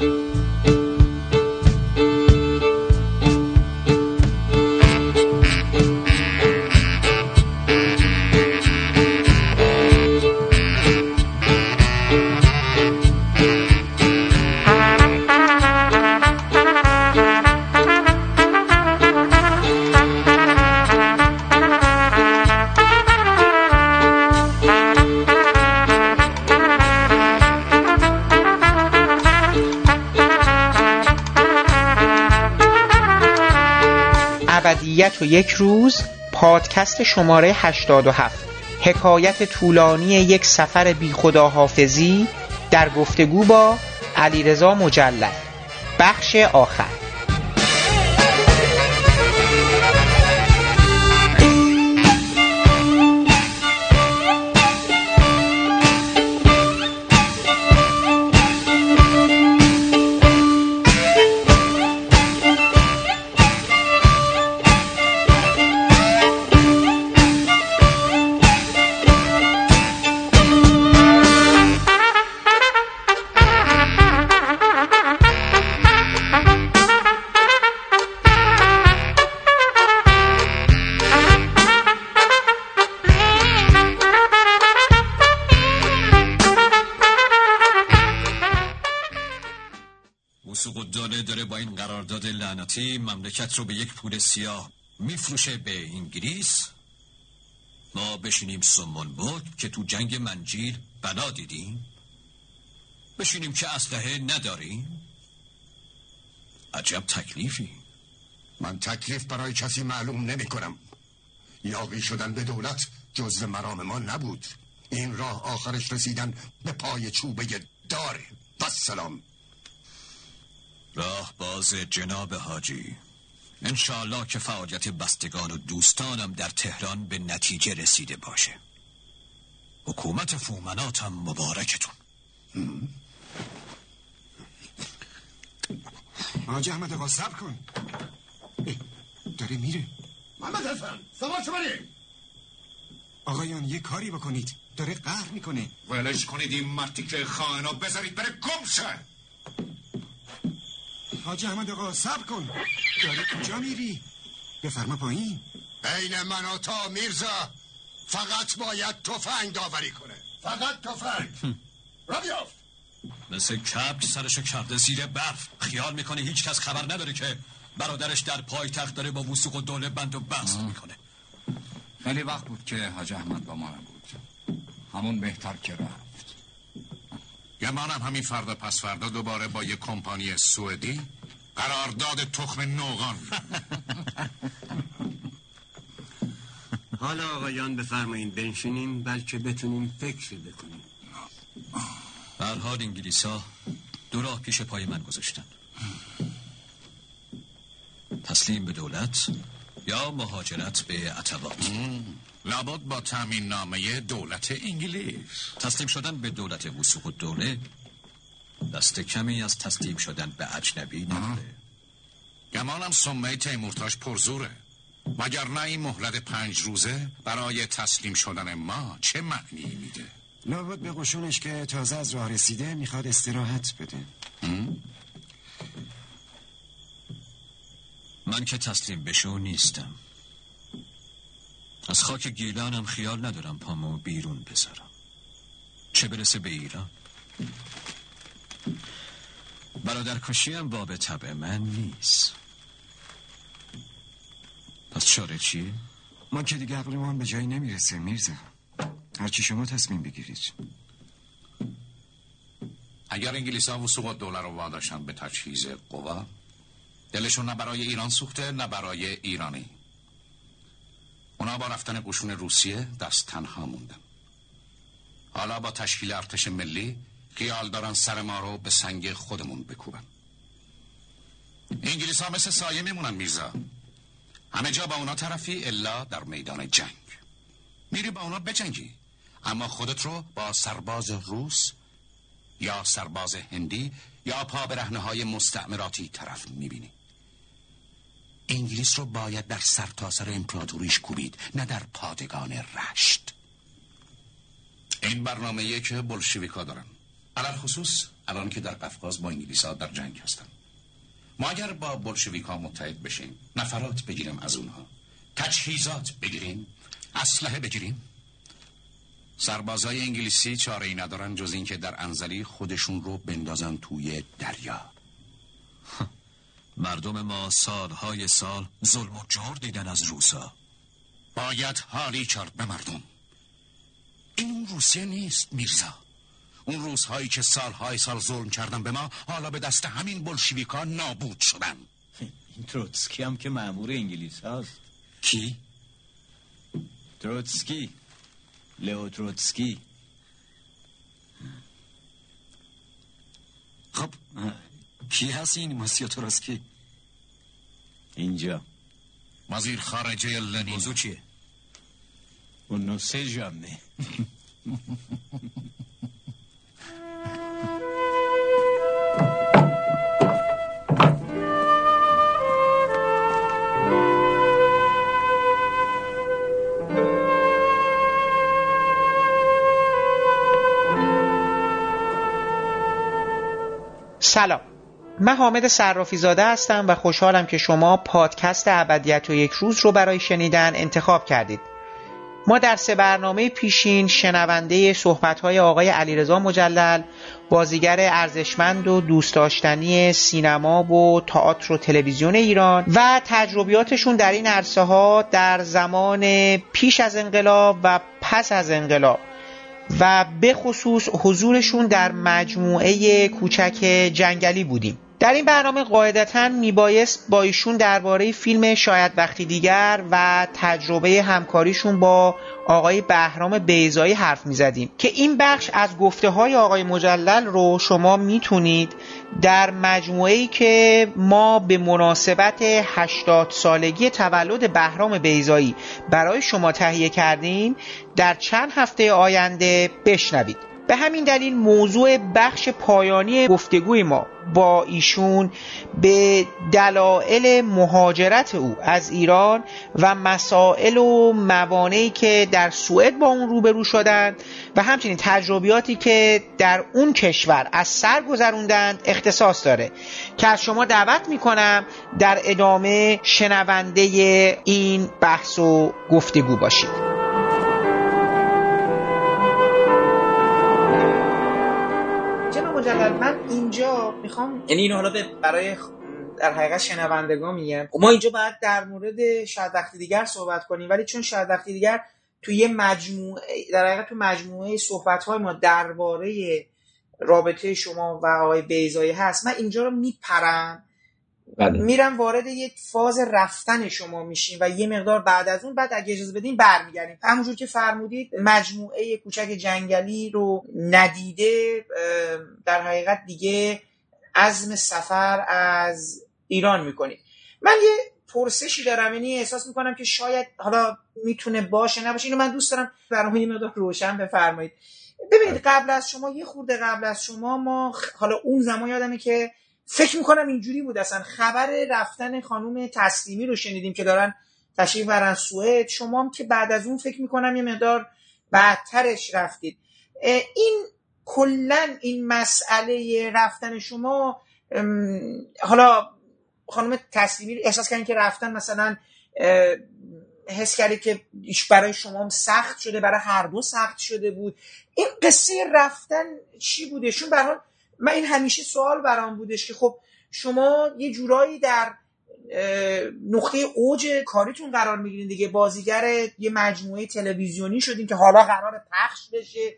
ابدیت و یک روز پادکست شماره 87 حکایت طولانی یک سفر بی خداحافظی در گفتگو با علیرضا مجلد بخش آخر. مملکت رو به یک پول سیاه میفروشه به انگلیس؟ ما بشینیم سمون بود که تو جنگ منجیل بلا دیدیم. بشینیم که اسلحه نداریم. عجب تکلیفی. من تکلیف برای کسی معلوم نمی کنم یاقی شدن به دولت جزو مرام ما نبود. این راه آخرش رسیدن به پای چوبه داره بس سلام. راه باز جناب حاجی. انشاءالله که فعالیت بستگان و دوستانم در تهران به نتیجه رسیده باشه. حکومت فومناتم مبارکتون. حاج احمد آقا صبر کن. داره میره. محمد حسن سوار شو بریم. آقایان یه کاری بکنید. داره قهر می‌کنه. ولش کنید این مرتی که خائنا بذارید بره گم شه. حاج احمد آقا صبر کن. داری کجا میری؟ بفرما پایین. بین من و تا میرزا فقط باید تفنگ داوری کنه. فقط تفنگ. را بیافت. مثل کبک سرشو کرده زیر برف. خیال می‌کنه هیچ کس خبر نداره که برادرش در پای تخت داره با وسوق و دوله بند و بست می‌کنه. خیلی وقت بود که حاج احمد با ما نبود. همون بهتر که رفت. گمانم همین فردا پس فردا دوباره با یک کمپانی سوئدی قرارداد تخم نوغان. حالا آقایان بفرمایین بنشینیم بلکه بتونیم فکری بکنیم. به هر حال انگلیس ها دو راه پیش پای من گذاشتن. تسلیم به دولت یا مهاجرت به عطوات لابد با تامین نامه دولت انگلیس. تسلیم شدن به دولت وسوق و دوله. دست کمی از تسلیم شدن به اجنبی نداره گمانم سمه تیمورتاش پرزوره. وگرنه این مهلت پنج روزه برای تسلیم شدن ما چه معنی میده؟ لابد به قشونش که تازه از راه رسیده می‌خواد استراحت بده. من که تسلیم بشو نیستم. از خاک گیلانم خیال ندارم پامو بیرون بذارم. چه برسه به ایران؟ برادر کشیم باب طبع من نیست. پس چاره چیه؟ ما که دیگه عقلمان به جایی نمی‌رسه میرزا. هرچی شما تصمیم بگیرید. اگر انگلیس ها وسوق دلار رو واداشتن به تجهیز قوا دلشون نه برای ایران سوخته نه برای ایرانی. اونا با رفتن قشون روسیه دست تنها موندن. حالا با تشکیل ارتش ملی خیال دارن سر ما رو به سنگ خودمون بکوبن. انگلیس ها مثل سایه میمونن میرزا. همه جا با اونا طرفی الا در میدان جنگ. میری با اونا بجنگی. اما خودت رو با سرباز روس یا سرباز هندی یا پا برهنه های مستعمراتی طرف می‌بینی. انگلیس رو باید در سرتاسر امپراتوریش کوبید نه در پادگان رشت. این برنامه که بلشویکا دارن. علال خصوص الان که در قفقاز با انگلیس ها در جنگ هستن. ما اگر با بلشویک متحد بشیم نفرات بگیریم از اونها. تجهیزات بگیریم. اسلحه بگیریم. سربازای انگلیسی چاره ای ندارن جز اینکه در انزلی خودشون رو بندازن توی دریا. مردم ما سالهای سال ظلم و جور دیدن از روسا. باید حالی کرد به مردم. این اون روسیه نیست میرزا. اون روسهایی که سالهای سال ظلم کردن به ما حالا به دست همین بلشویکا نابود شدن. این تروتسکی هم که مأمور انگلیس هست کی؟ تروتسکی. لئو تروتسکی. خب کی هست این مسیو تروتسکی اینجا. وزیر خارجه لنین. موضوع چیه؟ اون نسه جمعه سلام. من حامد صرافی زاده هستم و خوشحالم که شما پادکست ابدیت و یک روز رو برای شنیدن انتخاب کردید. ما در سه برنامه پیشین شنونده صحبت‌های آقای علیرضا مجلل بازیگر ارزشمند و دوست داشتنی سینما و تئاتر و تلویزیون ایران و تجربیاتشون در این عرصه ها در زمان پیش از انقلاب و پس از انقلاب و به خصوص حضورشون در مجموعه کوچک جنگلی بودیم. در این برنامه قاعدتا میبایست با ایشون درباره فیلم شاید وقتی دیگر و تجربه همکاریشون با آقای بهرام بیزایی حرف می‌زدیم که این بخش از گفته های آقای مجلل رو شما می‌تونید در مجموعه ای که ما به مناسبت 80 سالگی تولد بهرام بیزایی برای شما تهیه کردیم در چند هفته آینده بشنوید. به همین دلیل موضوع بخش پایانی گفتگوی ما با ایشون به دلایل مهاجرت او از ایران و مسائل و موانعی که در سوئد با اون روبرو شدند و همچنین تجربیاتی که در اون کشور از سر گذروندند اختصاص داره که از شما دعوت می‌کنم در ادامه شنونده این بحث و گفتگو باشید. مجلل من اینجا می‌خوام یعنی اینو حالا برای در حقیقت شنوندگان میگم. ما اینجا باید در مورد شاید وقتی دیگر صحبت کنیم ولی چون شاید وقتی دیگر توی یه مجموعه در حقیقت تو مجموعه صحبت های ما درباره رابطه شما و آقای بیزایی هست من اینجا رو میپرم. بله. میرم وارد یک فاز رفتن شما میشیم و یه مقدار بعد از اون بعد اگه اجازه بدین برمیگردیم همونجور که فرمودید مجموعه کوچک جنگلی رو ندیده در حقیقت دیگه عزم سفر از ایران می‌کنید من یه پرسشی دارم یعنی احساس می‌کنم که شاید حالا می‌تونه باشه نباشه اینو من دوست دارم برای یه مقدار روشن بفرمایید ببینید. قبل از شما یه خورده قبل از شما ما حالا اون زمان یادمه که فکر می‌کنم اینجوری بود. اصلا خبر رفتن خانوم تسلیمی رو شنیدیم که دارن تشریف برن سوئد. شما هم که بعد از اون فکر می‌کنم یه مقدار بعدترش رفتید. این کلا این مسئله رفتن شما حالا خانم تسلیمی احساس کردین که رفتن مثلا حس کردید که برای شما هم سخت شده برای هر دو سخت شده بود. این قصه رفتن چی بوده؟ چون به من این همیشه سوال برام بودش که خب شما یه جورایی در نقطه اوج کاریتون قرار می‌گیرین دیگه. بازیگر یه مجموعه تلویزیونی شدین که حالا قرار پخش بشه.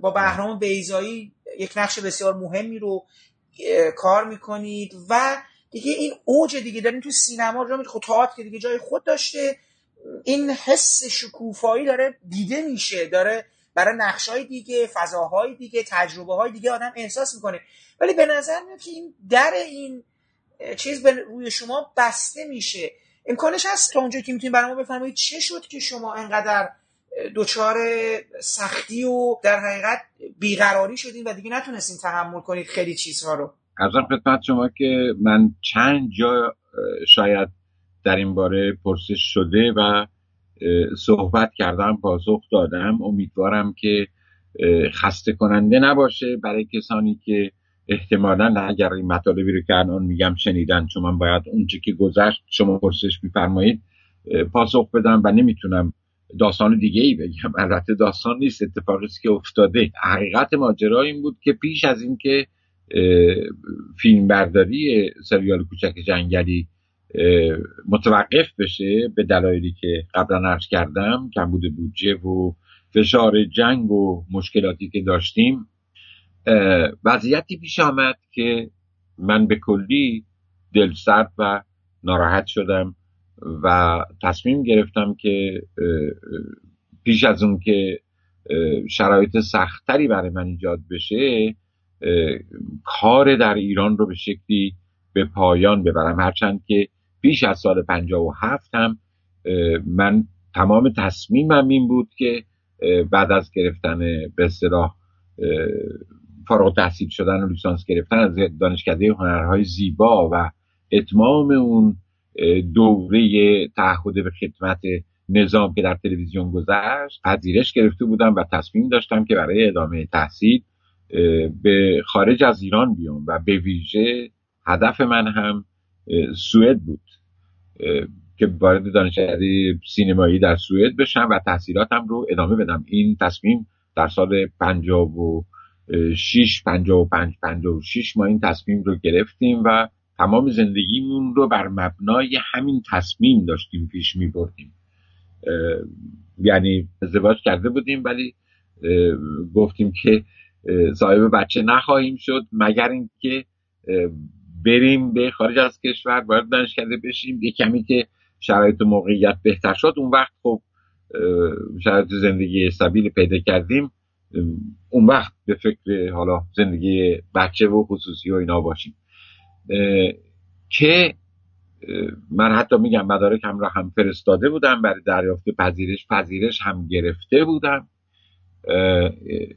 با بهرام بیزایی یک نقش بسیار مهمی رو کار می‌کنید و دیگه این اوج دیگه دارین تو سینما رو خب تئاتر که دیگه جای خود داشته. این حس شکوفایی داره دیده میشه. داره برای نقشهای دیگه فضاهای دیگه تجربه های دیگه آدم احساس می‌کنه. ولی به نظر میاد که این در این چیز به روی شما بسته میشه. امکانش هست تا اونجا که می‌تونید برای ما بفرمایید چه شد که شما انقدر دچار سختی و در حقیقت بیقراری شدین و دیگه نتونستین تحمل کنید خیلی چیزها رو؟ ارزم خدمت شما که من چند جا شاید در این باره پرسش شده و صحبت کردم پاسخ دادم. امیدوارم که خسته کننده نباشه. برای کسانی که احتمالا اگر این مطالبی رو که الان میگم شنیدن چون من باید اونچه که گذشت شما پرسش میفرمایید پاسخ بدم و نمی‌تونم داستان دیگه ای بگم. البته داستان نیست. اتفاقی که افتاده. حقیقت ماجرا این بود که پیش از اینکه فیلم برداری سریال کوچک جنگلی متوقف بشه به دلایلی که قبلا عرض کردم کمبود بودجه و فشار جنگ و مشکلاتی که داشتیم. وضعیتی پیش آمد که من به کلی دلسرد و ناراحت شدم و تصمیم گرفتم که پیش از اون که شرایط سختتری برای من ایجاد بشه کار در ایران رو به شکلی به پایان ببرم. هرچند که پیش از سال 57 هم من تمام تصمیمم این بود که بعد از گرفتن به اصطلاح فارغ تحصیل شدن و لیسانس گرفتن از دانشکده هنرهای زیبا و اتمام اون دوره تعهد به خدمت نظام که در تلویزیون گذشت پذیرش گرفته بودم و تصمیم داشتم که برای ادامه تحصیل به خارج از ایران بیام و به ویژه هدف من هم سوئد بود که وارد دانشکده سینمایی در سوئد بشم و تحصیلاتم رو ادامه بدم. این تصمیم در سال 56 55 56 ما این تصمیم رو گرفتیم و تمام زندگیمون رو بر مبنای همین تصمیم داشتیم پیش می بردیم. یعنی ازدواج کرده بودیم ولی گفتیم که صاحب بچه نخواهیم شد مگر اینکه بریم به خارج از کشور باید دانشکده بشیم. یه کمی که شرایط موقعیت بهتر شد. اون وقت خب شرایط زندگی سبیل پیدا کردیم. اون وقت به فکر حالا زندگی بچه و خصوصی و اینا باشیم. که من حتی میگم مدارکم را هم فرستاده بودم. برای دریافت پذیرش پذیرش هم گرفته بودم.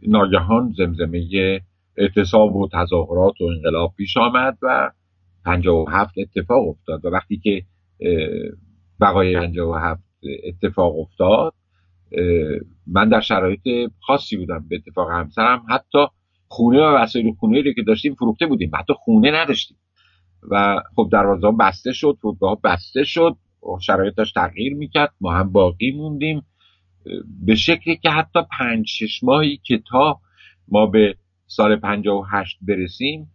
ناگهان زمزمه اعتصاب و تظاهرات و انقلاب پیش آمد و هفت اتفاق افتاد و وقتی که بقای هفت اتفاق افتاد من در شرایط خاصی بودم به اتفاق همسرم. حتی خونه و وسایل خونه رو که داشتیم فروخته بودیم. حتی خونه نداشتیم. و خب دروازه بسته شد فرودگاه بسته شد شرایطش تغییر می‌کرد. ما هم باقی موندیم. به شکلی که حتی پنج شش ماهی که تا ما به سال هشت برسیم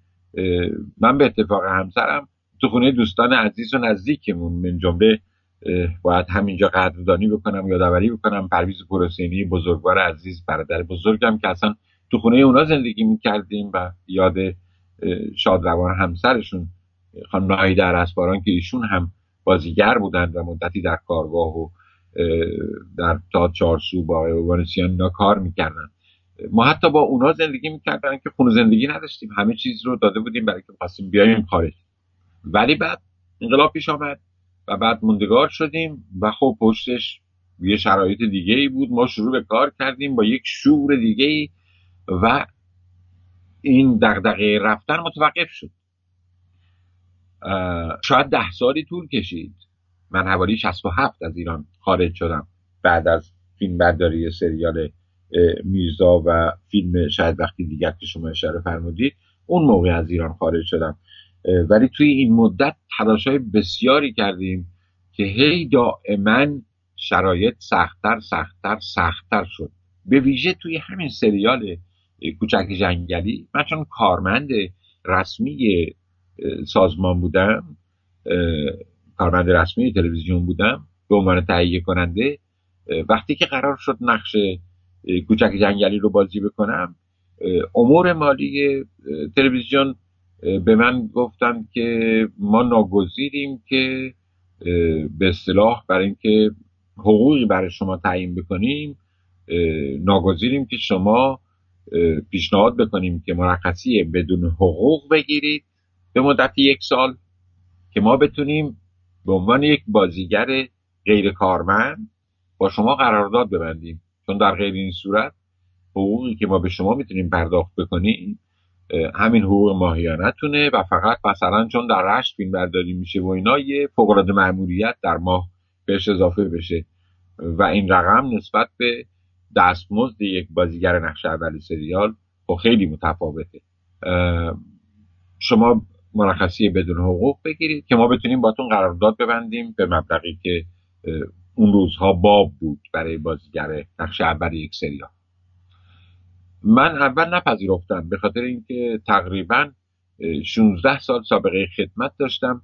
من به اتفاق همسرم تو خونه دوستان عزیز و نزدیکمون من جمله باید همینجا قدردانی بکنم یادآوری بکنم. پرویز پروسینی بزرگوار عزیز برادر بزرگم که اصلا تو خونه اونا زندگی می‌کردیم و یاد شادروان همسرشون خانم نهایی در اسباران که ایشون هم بازیگر بودند و مدتی در کارگاه و در تا چارسو با اوانسیان کار می‌کردن. ما حتی با اونا زندگی می‌کردن که خونه زندگی نداشتیم. همه چیز رو داده بودیم برای که خواستیم بیایم خارج. ولی بعد انقلاب پیش آمد و بعد موندگار شدیم و خب پشتش یه شرایط دیگه ای بود. ما شروع به کار کردیم با یک شور دیگه ای و این دغدغه رفتن متوقف شد. شاید ده سالی طول کشید. من حوالی 67 از ایران خارج شدم بعد از فیلم برداری سریال میرزا و فیلم شاید وقتی دیگر که شما اشاره فرمودید اون موقع از ایران خارج شدم. ولی توی این مدت های بسیاری کردیم که هی دائما شرایط سختتر سختتر سختتر شد. به ویژه توی همین سریال کوچک جنگلی من چون کارمند رسمی سازمان بودم کارمند رسمی تلویزیون بودم به عنوان تهیه کننده وقتی که قرار شد نقش کوچک جنگلی رو بازی بکنم. امور مالی تلویزیون به من گفتن که ما ناگزیریم که به اصطلاح برای اینکه حقوقی برای شما تعیین بکنیم ناگزیریم که شما پیشنهاد بکنیم که مرخصی بدون حقوق بگیرید. به مدت یک سال که ما بتونیم به عنوان یک بازیگر غیر کارمند با شما قرارداد ببندیم. چون در غیر این صورت حقوقی که ما به شما می‌تونیم پرداخت بکنیم همین حقوق ماهیانتونه و فقط مثلا چون در رشت فیلم برداری میشه و اینا یه فوقالعاده مأموریت در ماه بهش اضافه بشه. و این رقم نسبت به دستمزد یک بازیگر نقش اول سریال خب خیلی متفاوته. شما مرخصی بدون حقوق بگیرید که ما بتونیم باتون قرارداد ببندیم به مبلغی که اون روزها باب بود برای بازیگر نقش اول یک سریال من اول نپذیرفتم به خاطر اینکه تقریبا 16 سال سابقه خدمت داشتم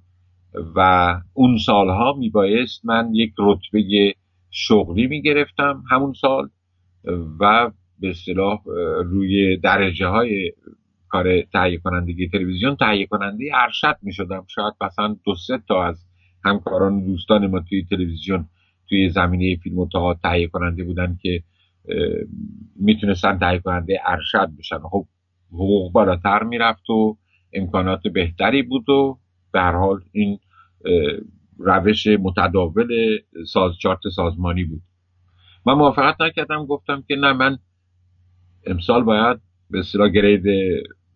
و اون سالها میبایست من یک رتبه شغلی می‌گرفتم همون سال و به اصطلاح روی درجه های کار تهیه کنندگی تلویزیون تهیه کننده ارشد می شدم شاید مثلا دو سه تا از همکاران دوستان ما توی تلویزیون توی زمینه فیلم تئاتر تهیه کننده بودن که می‌تونستن تهیه کننده ارشد بشن. خب حقوق بالاتر می‌رفت و امکانات بهتری بود و به هر حال این روش متداول سازچارت سازمانی بود. من موافقت نکردم گفتم که نه من امسال باید به اصطلاح گرید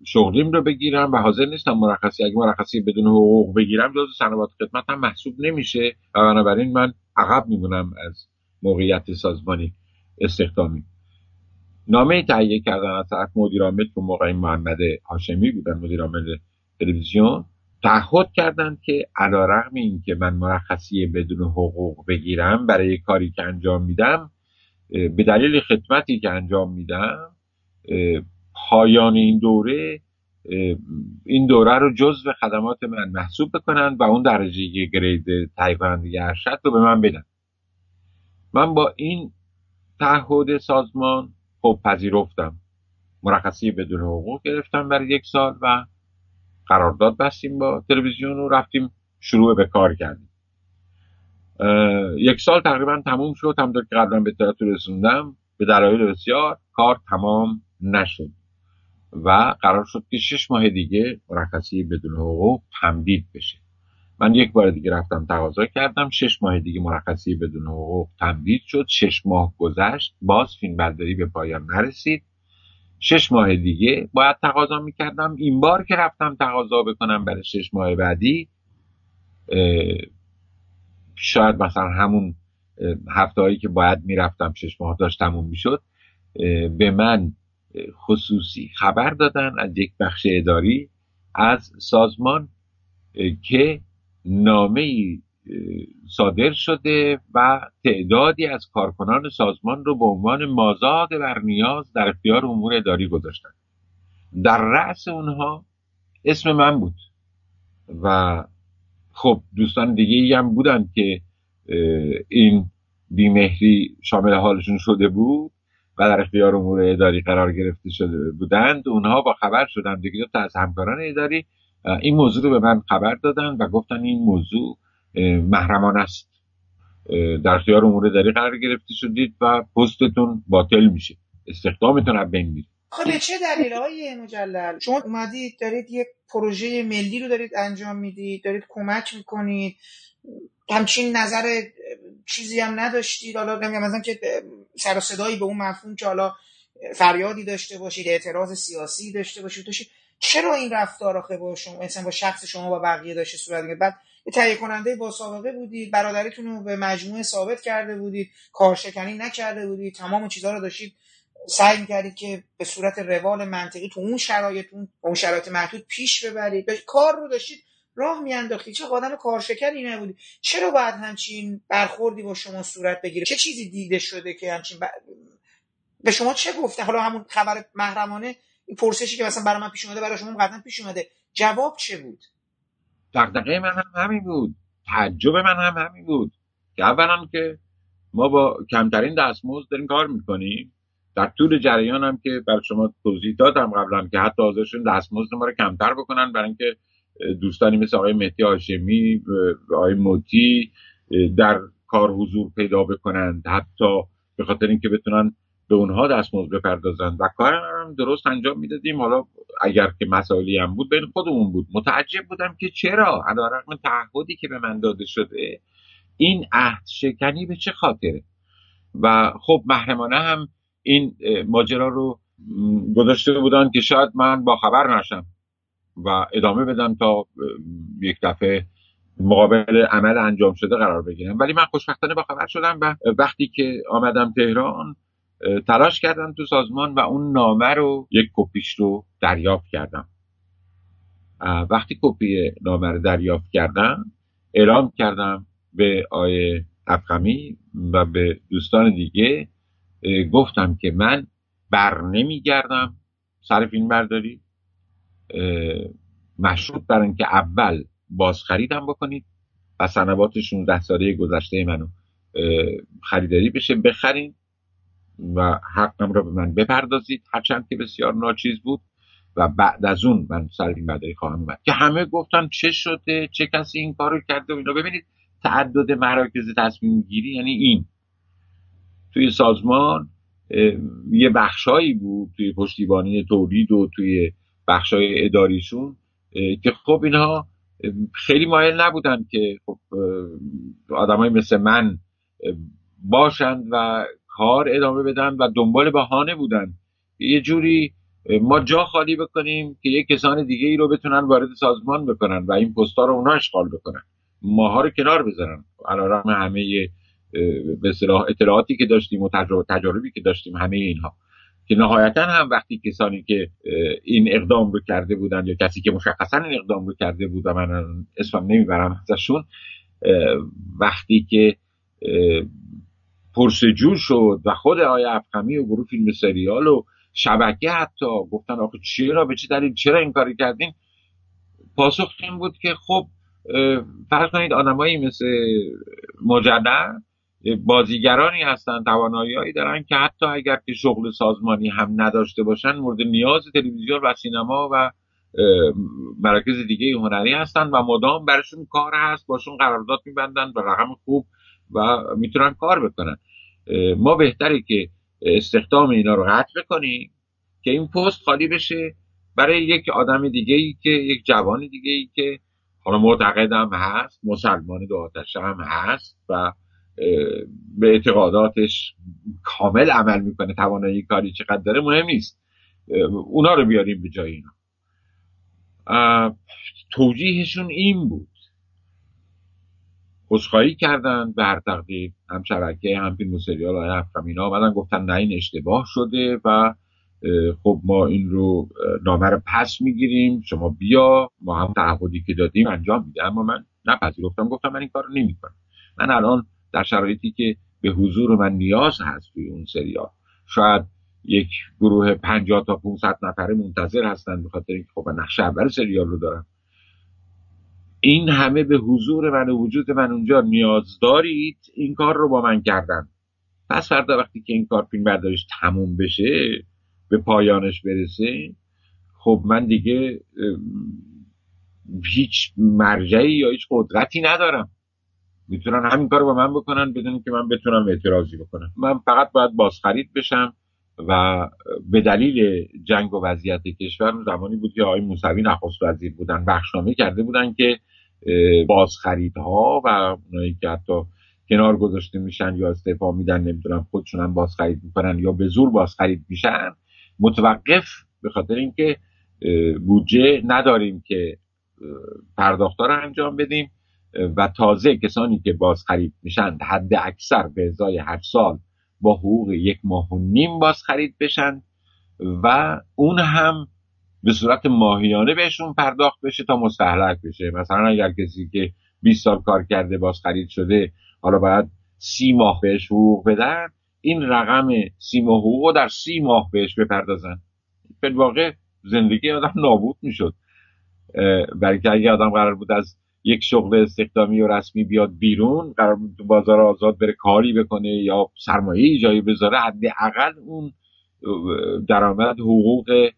شغلیم رو بگیرم و حاضر نیستم مرخصی اگه مرخصی بدون حقوق بگیرم جز سنوات خدمت هم محسوب نمیشه. و بنابراین من عقب میمونم از موقعیت سازمانی استخدامی نامه تهیه کردن از طرف مدیر عامل که موقع محمد هاشمی بودن مدیر عامل تلویزیون تعهد کردند که علا رقم این که من مرخصی بدون حقوق بگیرم برای کاری که انجام میدم به دلیل خدمتی که انجام میدم پایان این دوره این دوره رو جزو خدمات من محسوب بکنند و اون درجه گرید تهیه کننده ارشد رو به من بدن. من با این تعهد سازمان خب پذیرفتم. مرخصی بدون حقوق گرفتم برای یک سال و قرارداد بستیم با تلویزیون و رفتیم شروع به کار کردیم. یک سال تقریبا تموم شد. همونطور که قبلا به اطلاعات رسوندم به دلایل بسیار کار تمام نشد. و قرار شد که شش ماه دیگه مرخصی بدون حقوق تمدید بشه. من یک بار دیگه رفتم تقاضا کردم شش ماه دیگه مرخصی بدون حقوق تمدید شد. شش ماه گذشت باز فیلم برداری به پایان نرسید. شش ماه دیگه باید تقاضا می‌کردم. این بار که رفتم تقاضا بکنم برای شش ماه بعدی شاید مثلا همون هفته هایی که باید می‌رفتم شش ماه داشت تموم می‌شد به من خصوصی خبر دادن از یک بخش اداری از سازمان که نامه صادر شده و تعدادی از کارکنان سازمان رو به عنوان مازاد بر نیاز در اختیار امور اداری گذاشتن. در رأس اونها اسم من بود و خب دوستان دیگه ای هم بودن که این بیمهری شامل حالشون شده بود. و در اختیار امور اداری قرار گرفته شده بودند. اونها با خبر شدن دیگه تا از همکاران اداری این موضوع رو به من خبر دادن و گفتن این موضوع محرمان است. در اختیار امور اداری قرار گرفته شدید و پستتون باطل میشه. استخدامتون از بین میره خب به چه دلیل های مجلل؟ شما اومدید دارید یک پروژه ملی رو دارید انجام می‌دید دارید کمک می‌کنید. همچین نظر چیزی هم نداشتید. حالا نمیگم مثلا که سر صدایی به اون مفهوم که حالا فریادی داشته باشید اعتراض سیاسی داشته باشید داشتید چرا این رفتار آخه با شما مثلا با شخص شما با بقیه داشته صورت می‌گرفت؟ بعد یه تهیه کننده با سابقه بودید برادریتون رو به مجموعه ثابت کرده بودید کارشکنی نکرده بودید تمام چیزها رو داشتید سعی می‌کردید که به صورت روال منطقی تو اون شرایط اون شرایط محدود پیش ببرید کار رو داشتید راه میانداختید چه آدم کارشکنی نبودی. چرا باید همچین برخوردی با شما صورت بگیره؟ چه چیزی دیده شده که همچین به شما چه گفته؟ حالا همون خبر محرمانه این پرسشی که مثلا برای من پیش اومده برای شما قطعا پیش اومده. جواب چه بود؟ دقدقه من هم همین بود. تعجب من هم همین بود. که اولا که ما با کمترین دستمزد داریم کار می‌کنیم. در طول جریان هم که بر شما توضیح دادم قبلا که حتی حاضرشون دستمزد ما رو کمتر بکنن. برای اینکه دوستانی مثل آقای مهدی هاشمی آقای موتی در کار حضور پیدا بکنند حتی به خاطر اینکه بتونن به اونها دستمزد بپردازند و کار هم درست انجام می‌دادیم. حالا اگر که مسائلی هم بود بین خودمون بود. متعجب بودم که چرا؟ علیرغم تعهدی که به من داده شده این عهد شکنی به چه خاطره؟ و خب محرمانه هم این ماجرا رو گذاشته بودن که شاید من با خبر نشم و ادامه بدم تا یک دفعه مقابل عمل انجام شده قرار بگیرم. ولی من خوشبختانه با خبر شدم و وقتی که آمدم تهران تلاش کردم تو سازمان و اون نامه رو یک کپیش رو دریافت کردم. وقتی کپی نامه رو دریافت کردم اعلام کردم به آیه افخمی و به دوستان دیگه گفتم که من بر نمیگردم. سر فیلم برداری. مشروط بر اینکه اول باز خریدم بکنید و سنوات 16 ساله گذشته منو خریداری بشه بخرین و حقم را به من بپردازید. هرچند که بسیار ناچیز بود و بعد از اون من سر این بدایی خواهم اومد. که همه گفتن چه شده چه کسی این کارو کرده و اینا. ببینید تعدد مراکز تصمیم گیری یعنی این. توی سازمان یه بخشایی بود توی پشتیبانی تولید و توی بخشای اداریشون که خب اینها خیلی مایل نبودن که خب آدمای مثل من باشند و کار ادامه بدن و دنبال بهانه بودن. یه جوری ما جا خالی بکنیم که یه کسان دیگه ای رو بتونن وارد سازمان بکنن و این پستا رو اونا اشغال بکنن. ماها رو کنار بذارن. علیرغم همه به اطلاعاتی که داشتیم و تجاربی که داشتیم همه اینها. که نهایتا هم وقتی کسانی که این اقدام رو کرده بودن یا کسی که مشخصا این اقدام رو کرده بود و من اسمم نمی‌برم ازشون وقتی که پرسجو شد و خود آیا افخمی و گروه فیلم سریال و شبکه حتی گفتن آخه چرا؟ به چه دلیل؟ چرا این کاری کردین؟ پاسخ این بود که خب فرض کنید آدمایی مثل مجدد بازیگرانی هستن توانایی دارن که حتی اگر که شغل سازمانی هم نداشته باشن مورد نیاز تلویزیون و سینما و مراکز دیگه هنری هستن و مدام برشون کار هست باشون قرارداد میبندن و رقم خوب و می‌تونن کار بکنن. ما بهتره که استخدام اینا رو قطع بکنیم که این پست خالی بشه برای یک آدم دیگه ای که یک جوان دیگه ای که حالا معتقدم هست مسلمان دو آتش هم هست و به اعتقاداتش کامل عمل می‌کنه توانایی کاری چقدر داره مهم نیست. اونا رو بیاریم به جای اینا. توجیهشون این بود. خودخواهی کردن به هر تقدیر هم شبکه هم فیلم و سریال های افغان آمدن گفتن نه این اشتباه شده و خب ما این رو نامه پس می‌گیریم شما بیا ما هم تعهدی که دادیم انجام میده. اما من نپذیرفتم گفتم من این کار رو نمی‌کنم. من الان در شرایطی که به حضور من نیاز هست توی اون سریال. شاید یک گروه 50 تا 500 نفره منتظر هستن به خاطر اینکه خب نقش اول سریال رو دارم. این همه به حضور من و وجود من اونجا نیاز دارید این کار رو با من کردن. پس فردا وقتی که این کار فیلم بردارش تموم بشه به پایانش برسه خب من دیگه هیچ مرجعی یا هیچ قدرتی ندارم. می‌تونن همین کار رو با من بکنن بدون که من بتونم اعتراضی بکنم. من فقط باید بازخرید بشم و به دلیل جنگ و وضعیت کشور زمانی بود که آقای موسوی نخست وزیر بودن بخشنامه کرده بودن که بازخریدها و اونایی که حتی کنار گذاشته میشن یا استعفا میدن نمی‌دونم خودشون هم بازخرید می‌کنن یا به زور بازخرید میشن متوقف به خاطر اینکه بودجه نداریم که پرداخت رو انجام بدیم. و تازه کسانی که باز خرید میشن حد اکثر به ازای هر سال با حقوق یک ماه و نیم باز خرید بشن و اون هم به صورت ماهیانه بهشون پرداخت بشه تا مستحلک بشه. مثلا اگر کسی که 20 سال کار کرده باز خرید شده حالا باید سی ماه بهش حقوق بدن این رقم سی ماه حقوق در سی ماه بهش بپردازن. به واقع زندگی آدم نابود می‌شد. برای که اگه آدم قرار بود از یک شغل استخدامی و رسمی بیاد بیرون قرار بود بازار آزاد بره کاری بکنه یا سرمایه جایی بذاره حداقل اون درآمد حقوق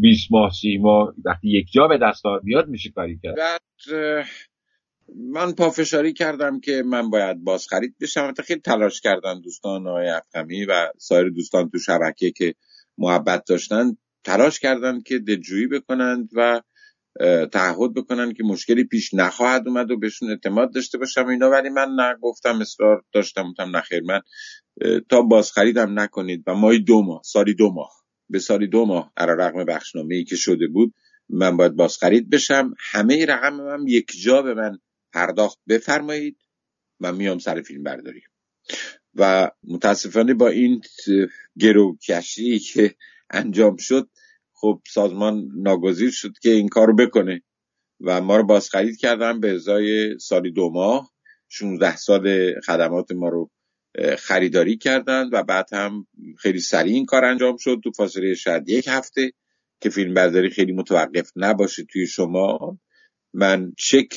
20 ماه سی ماه وقتی یک جا به دست بیاد میشه کاری کرد؟ بعد من پافشاری کردم که من باید باز خرید بشم خیلی تلاش کردن دوستان آقای افخمی و سایر دوستان تو شبکه که محبت داشتن تلاش کردن که دلجویی بکنند و تعهد بکنن که مشکلی پیش نخواهد اومد و بهشون اعتماد داشته باشم اینا. ولی من نگفتم اصرار داشتم گفتم نخیر من تا باز خریدم نکنید. و مای دو ماه سالی دو ماه. به سالی دو ماه علا رقم بخشنامه ای که شده بود من باید باز خرید بشم. همه رقم من یک جا به من پرداخت. بفرمایید و میام سر فیلم برداری و متاسفانه با این گروکشی که انجام شد خب سازمان ناگزیر شد که این کارو بکنه و ما رو بازخرید کردن به ازای سالی دو ماه. 16 سال خدمات ما رو خریداری کردند و بعد هم خیلی سریع این کار انجام شد تو فاصله شاید یک هفته که فیلم برداری خیلی متوقف نباشه توی شما. من چک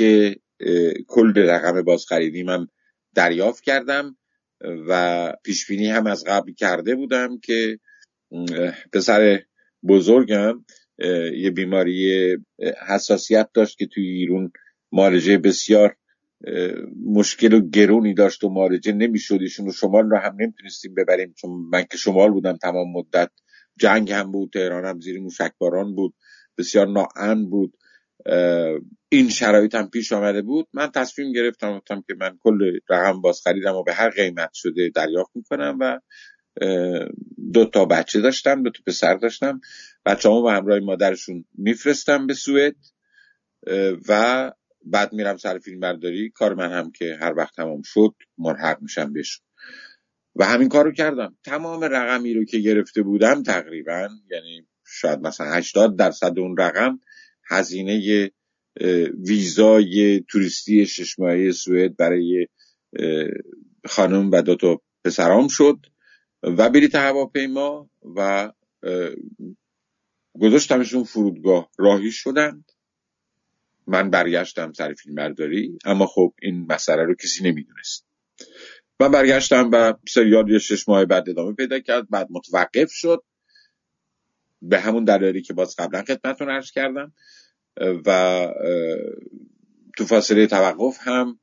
کل رقم بازخریدی من دریافت کردم و پیش بینی هم از قبل کرده بودم که پسر بزرگم یه بیماری حساسیت داشت که توی ایرون مالجه بسیار مشکل و گرونی داشت و مالجه نمی‌شد ایشون شمال رو هم نمی‌تونستیم ببریم چون من که شمال بودم تمام مدت جنگ هم بود تهران هم زیر موشکباران بود بسیار ناامن بود. این شرایط هم پیش آمده بود. من تصمیم گرفتم گفتم که من کل رقم باز خریدم و به هر قیمت شده دریافت می‌کنم و دو تا بچه داشتم دو تا پسر داشتم. بچه همو به همراه مادرشون میفرستم به سوئد و بعد میرم سر فیلم برداری کار من هم که هر وقت تمام شد مرحق میشم بهشون. و همین کارو کردم. تمام رقمی رو که گرفته بودم تقریبا یعنی شاید مثلا 80 درصد اون رقم هزینه ویزای توریستی شش ماهه سوئد برای خانم و دو تا پسرام شد. و بلیط هواپیما و گذاشتمشون فرودگاه. راهی شدند. من برگشتم سر فیلم برداری اما خب این مسئله رو کسی نمی‌دونست. من برگشتم و سریال یه شش ماه بعد ادامه پیدا کرد بعد متوقف شد. به همون دلایلی که باز قبلا خدمتتون عرض کردم. و تو فاصله توقف هم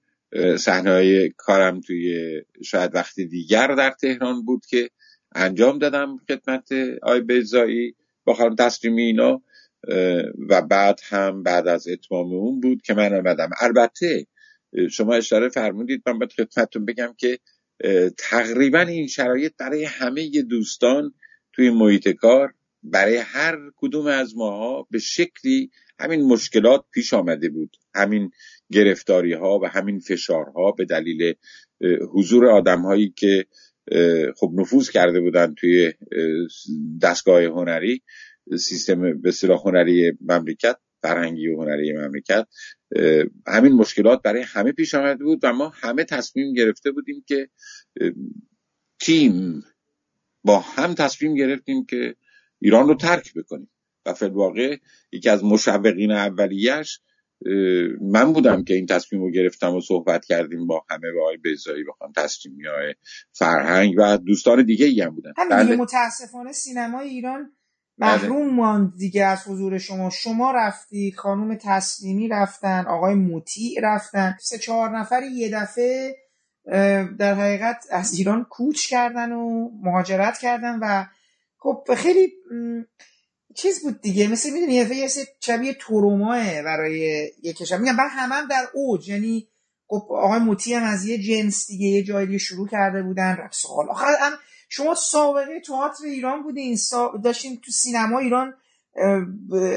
صحنه کارم توی شاید وقتی دیگر در تهران بود که انجام دادم خدمت آی بیزایی با خانم تسلیمی اینا و بعد هم بعد از اتمام اون بود که من آمدم البته شما اشاره فرمودید من باید خدمتتون بگم که تقریبا این شرایط برای همه دوستان توی محیط کار برای هر کدوم از ماها به شکلی همین مشکلات پیش آمده بود. همین گرفتاری ها و همین فشارها به دلیل حضور آدم هایی که خب نفوذ کرده بودن توی دستگاه هنری سیستم به هنری مملکت فرهنگی و هنری مملکت همین مشکلات برای همه پیش آمده بود و ما همه تصمیم گرفته بودیم که تیم با هم تصمیم گرفتیم که ایران رو ترک بکنیم. و واقع یکی از مشوقین اولیش من بودم که این تصمیم رو گرفتم و صحبت کردیم با همه با آقای بیزایی بخوام تصمیمی های فرهنگ و دوستان دیگه ای هم بودن. همین بله. متاسفانه سینمای ایران محروم ماند دیگه از حضور شما. شما رفتید خانم تسلیمی رفتن آقای موتی رفتن. سه چهار نفر یه دفعه در حقیقت از ایران کوچ کردن و مهاجرت کردن و خب خیلی چیز بود دیگه مثل می‌دونی یه شبیه تروماه برای یه کشور میگم بعد همه هم در اوج. یعنی خب آقای موتی هم از یه جنس دیگه یه جای دیگه شروع کرده بودن رقص آخر هم شما سابقه تئاتر ایران بودین. سا... داشتین تو سینما ایران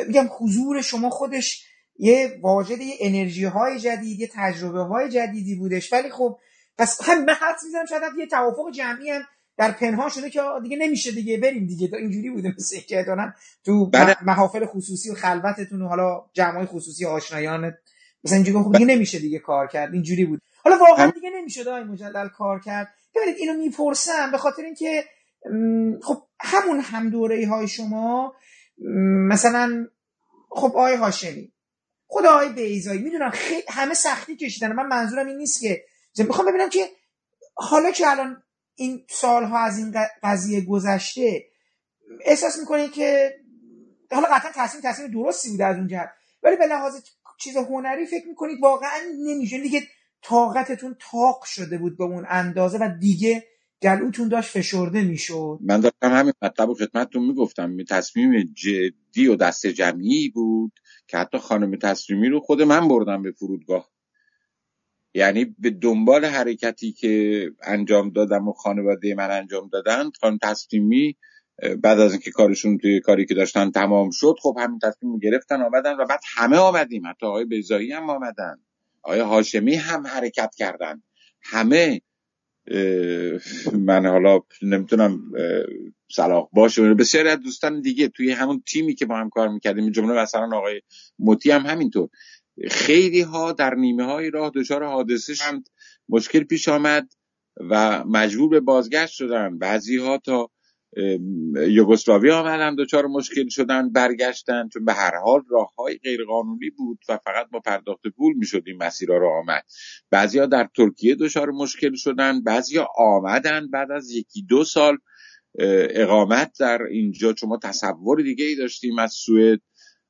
میگم حضور شما خودش یه واجد یه انرژی های جدید یه تجربه های جدیدی بودش. ولی خب پس هم حد می‌زنم شاید یه توافق جمعی هم در پنهان شده که دیگه نمیشه دیگه بریم دیگه. اینجوری بوده مثل که تو بله. محافل خصوصی و خلوتتون و حالا جمعای خصوصی آشنایان مثلا اینجوری خب دیگه نمیشه دیگه کار کرد. اینجوری بود. حالا واقعا دیگه نمیشه دای مجلل کار کرد. ببینید اینو می‌پرسم به خاطر اینکه خب همون هم دوره های شما مثلا خب آقای هاشمی خود آقای بیزایی می‌دونم همه سختی کشیدن. من منظورم این نیست که می‌خوام ببینم که حالا که الان این سالها از این قضیه گذشته احساس می‌کنید که حالا قطعا تصمیم تصمیم درستی بوده از اونجا ولی به لحاظ چیز هنری فکر می‌کنید واقعا نمیشه. دیگه طاقتتون تاق شده بود به اون اندازه و دیگه گلوتون داشت فشرده می‌شد. من داشتم همین مطلب و خدمتتون می‌گفتم. تصمیم جدی و دست جمعی بود که حتی خانم تصمیمی رو خود من بردم به فرودگاه. یعنی به دنبال حرکتی که انجام دادم و خانواده من انجام دادن خانم تصمیمی بعد از اینکه کارشون توی کاری که داشتن تمام شد خب همین تصمیم گرفتن آمدن و بعد همه آمدیم. حتی آقای بیزایی هم آمدن آقای هاشمی هم حرکت کردن. همه من حالا نمی‌تونم صلاح باشه بسیاری از دوستان دیگه توی همون تیمی که با هم کار می‌کردیم جمله مثلا آقای موتی هم همینطور. خیلی ها در نیمه های راه دچار حادثه شدند. مشکل پیش آمد و مجبور به بازگشت شدن بعضی ها تا یوگسلاوی آمدن دچار مشکل شدن برگشتن چون به هر حال راه های غیرقانونی بود و فقط با پرداخت پول می‌شد این مسیرها رو آمد. بعضیا در ترکیه دچار مشکل شدن بعضیا آمدن بعد از یکی دو سال اقامت در اینجا. چون ما تصور دیگه ای داشتیم از سوئد.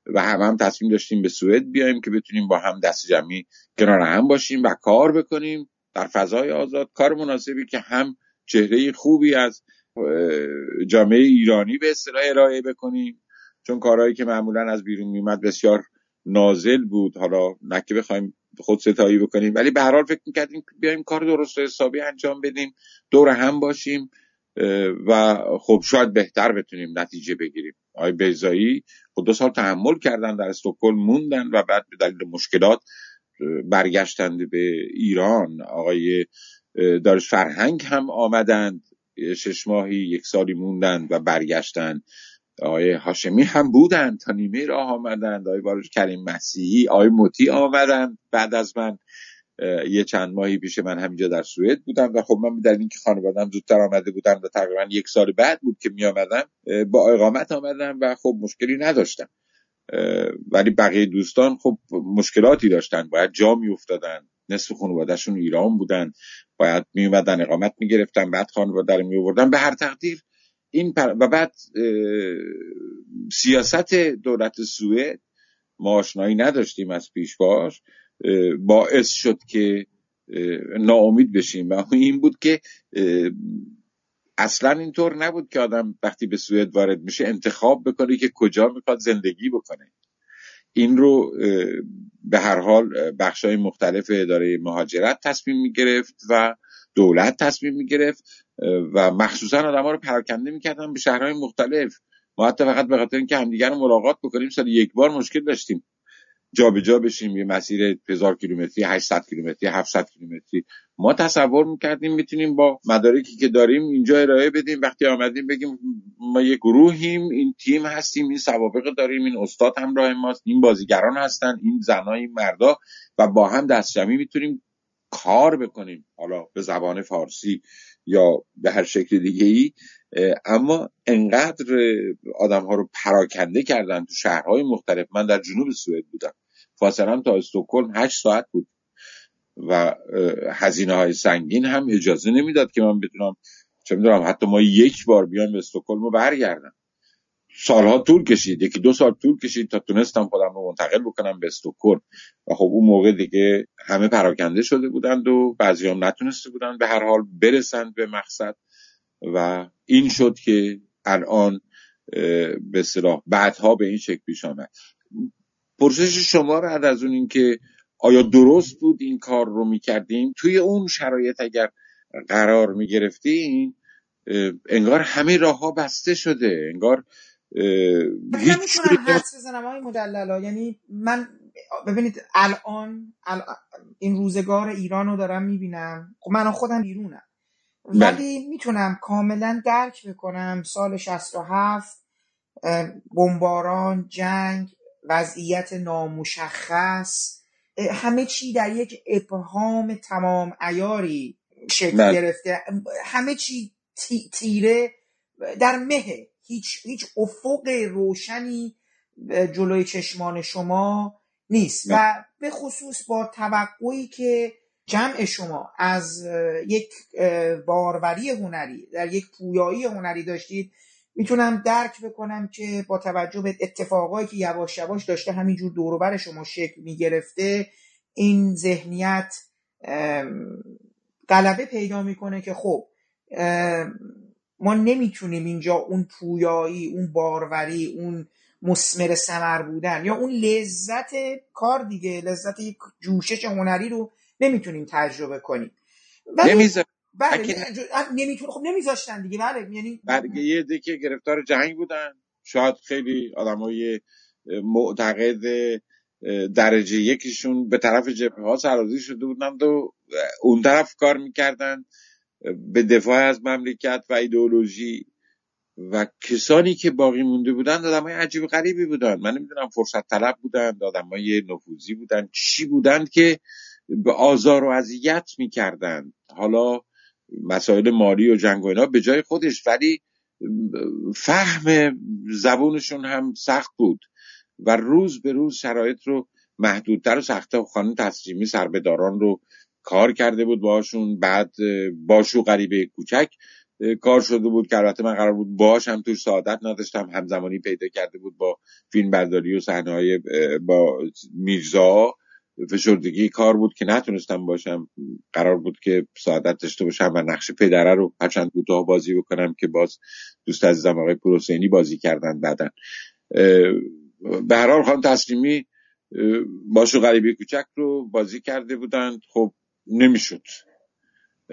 و هم هم تصمیم داشتیم به سوئد بیایم که بتونیم با هم دست جمعی کنار هم باشیم و کار بکنیم در فضای آزاد. کار مناسبی که هم چهره خوبی از جامعه ایرانی به اصطلاح ارائه بکنیم چون کارهایی که معمولا از بیرون میمد بسیار نازل بود. حالا نه که بخوایم خود ستایی بکنیم ولی به هر حال فکر می‌کردیم بیایم کار درست و حسابی انجام بدیم دور هم باشیم و خب شاید بهتر بتونیم نتیجه بگیریم. آقای بیزایی خود دو سال تحمل کردن در استکهلم موندن و بعد به دلیل مشکلات برگشتند به ایران. آقای دارش فرهنگ هم آمدند. شش ماهی یک سالی موندن و برگشتن. آقای هاشمی هم بودن تا نیمه راه آمدن آقای بارش کریم مسیحی آقای موتی آمدن بعد از من یه چند ماهی پیش من همینجا در سوئد بودم و خب من در اینکه خانوادم زودتر آمده بودم و تقریبا یک سال بعد بود که می آمدم با اقامت آمدم و خب مشکلی نداشتم. ولی بقیه دوستان خب مشکلاتی داشتن. باید جا می افتادن نصف خانوادهشون ایران بودن. باید می اومدن اقامت می گرفتن بعد خانواده رو می آوردن به هر تقدیر این و بعد سیاست دولت سوئد ما آشنایی نداشتیم از پیش باش. باعث شد که ناامید بشیم. و این بود که اصلا اینطور نبود که آدم وقتی به سوئد وارد میشه انتخاب بکنه که کجا می‌خواد زندگی بکنه. این رو به هر حال بخش های مختلف اداره مهاجرت تصمیم می‌گرفت و دولت تصمیم می‌گرفت و مخصوصا آدم ها رو پراکنده می‌کردن به شهرهای مختلف. ما حتی فقط به خاطر اینکه همدیگر رو ملاقات بکنیم سال یک بار مشکل داشتیم. جابجا جا بشیم یه مسیر هزار کیلومتری 800 کیلومتری 700 کیلومتری. ما تصور می‌کردیم می‌تونیم با مدارکی که داریم اینجا ارائه بدیم. وقتی آمدیم بگیم ما یه گروهیم این تیم هستیم این سوابق داریم این استاد همراه ماست این بازیگران هستن این زنای این مردا و با هم دست جمعی می‌تونیم کار بکنیم. حالا به زبان فارسی یا به هر شکل دیگه ای اما انقدر آدم ها رو پراکنده کردن تو شهرهای مختلف. من در جنوب سوئد بودم. فاصله تا استکهلم هشت ساعت بود و هزینه های سنگین هم اجازه نمی‌داد که من بتونم چه می‌دونم حتی ما یک بار بیام به استکهلم رو برگردم. سالها طول کشید یکی دو سال طول کشید تا تونستم خودم رو منتقل بکنم به استکهلم. و خب اون موقع دیگه همه پراکنده شده بودند و بعضی هم نتونسته بودند به هر حال برسند به مقصد. و این شد که الان به صلاح بعدها به این شکل پیش آمد. پرسش شما بعد از اون اینکه آیا درست بود این کار رو می‌کردیم توی اون شرایط اگر قرار می‌گرفتیم انگار همه راه ها بسته شده. انگار هیچ حدس بزنم های مدللا یعنی من ببینید الان, این روزگار ایران رو دارم می‌بینم. خب من خودم بیرونم. بله. ولی می‌تونم کاملا درک بکنم. سال 67 بمباران جنگ وضعیت نامشخص همه چی در یک ابهام تمام ایاری شکل بله. گرفته همه چی تیره در مه هیچ, هیچ افق روشنی جلوی چشمان شما نیست و. به خصوص با توقعی که جمع شما از یک باروری هنری در یک پویایی هنری داشتید می‌تونم درک بکنم که با توجه به اتفاقایی که یواش یواش داشته همینجور دوروبر شما شکل می‌گرفته این ذهنیت غلبه پیدا می‌کنه که خب ما نمی‌تونیم اینجا اون پویایی اون باروری اون مسمر سمر بودن یا اون لذت کار دیگه لذت یک جوشش هنری رو نمی‌تونیم تجربه کنیم. نمی‌ذاریم بله نمی‌تونه خب نمیذاشتن دیگه بله یعنی بله یه دیگه گرفتار جنگ بودن. شاید خیلی آدمای معتقد درجه یکیشون به طرف جبهه ها سرازی شده بودن و اون طرف کار می‌کردن. به دفاع از مملکت و ایدئولوژی. و کسانی که باقی مونده بودن آدم های عجیب غریبی بودن من نمی‌دونم فرصت طلب بودن آدم های نفوذی بودن چی بودند که به آزار و اذیت می‌کردند. حالا مسائل مالی و جنگ و اینا به جای خودش ولی فهم زبونشون هم سخت بود و روز به روز شرایط رو محدودتر و سختتر خانم تسلیمی سربهداران رو کار کرده بود باشون بعد باشو غریبه کوچک کار شده بود که البته من قرار بود باش هم توش سعادت نداشتم همزمانی پیدا کرده بود با فیلم برداری و صحنه با میرزا. فشردگی کار بود که نتونستم باشم. قرار بود که سعادت داشته باشم و نقش پدره رو هرچند کوتاه بازی بکنم که باز دوست عزیزم آقای پروسینی بازی کردن بعدن به هر حال خانم تسلیمی باشو غریبی کوچک رو بازی کرده بودند. خب نمی‌شد.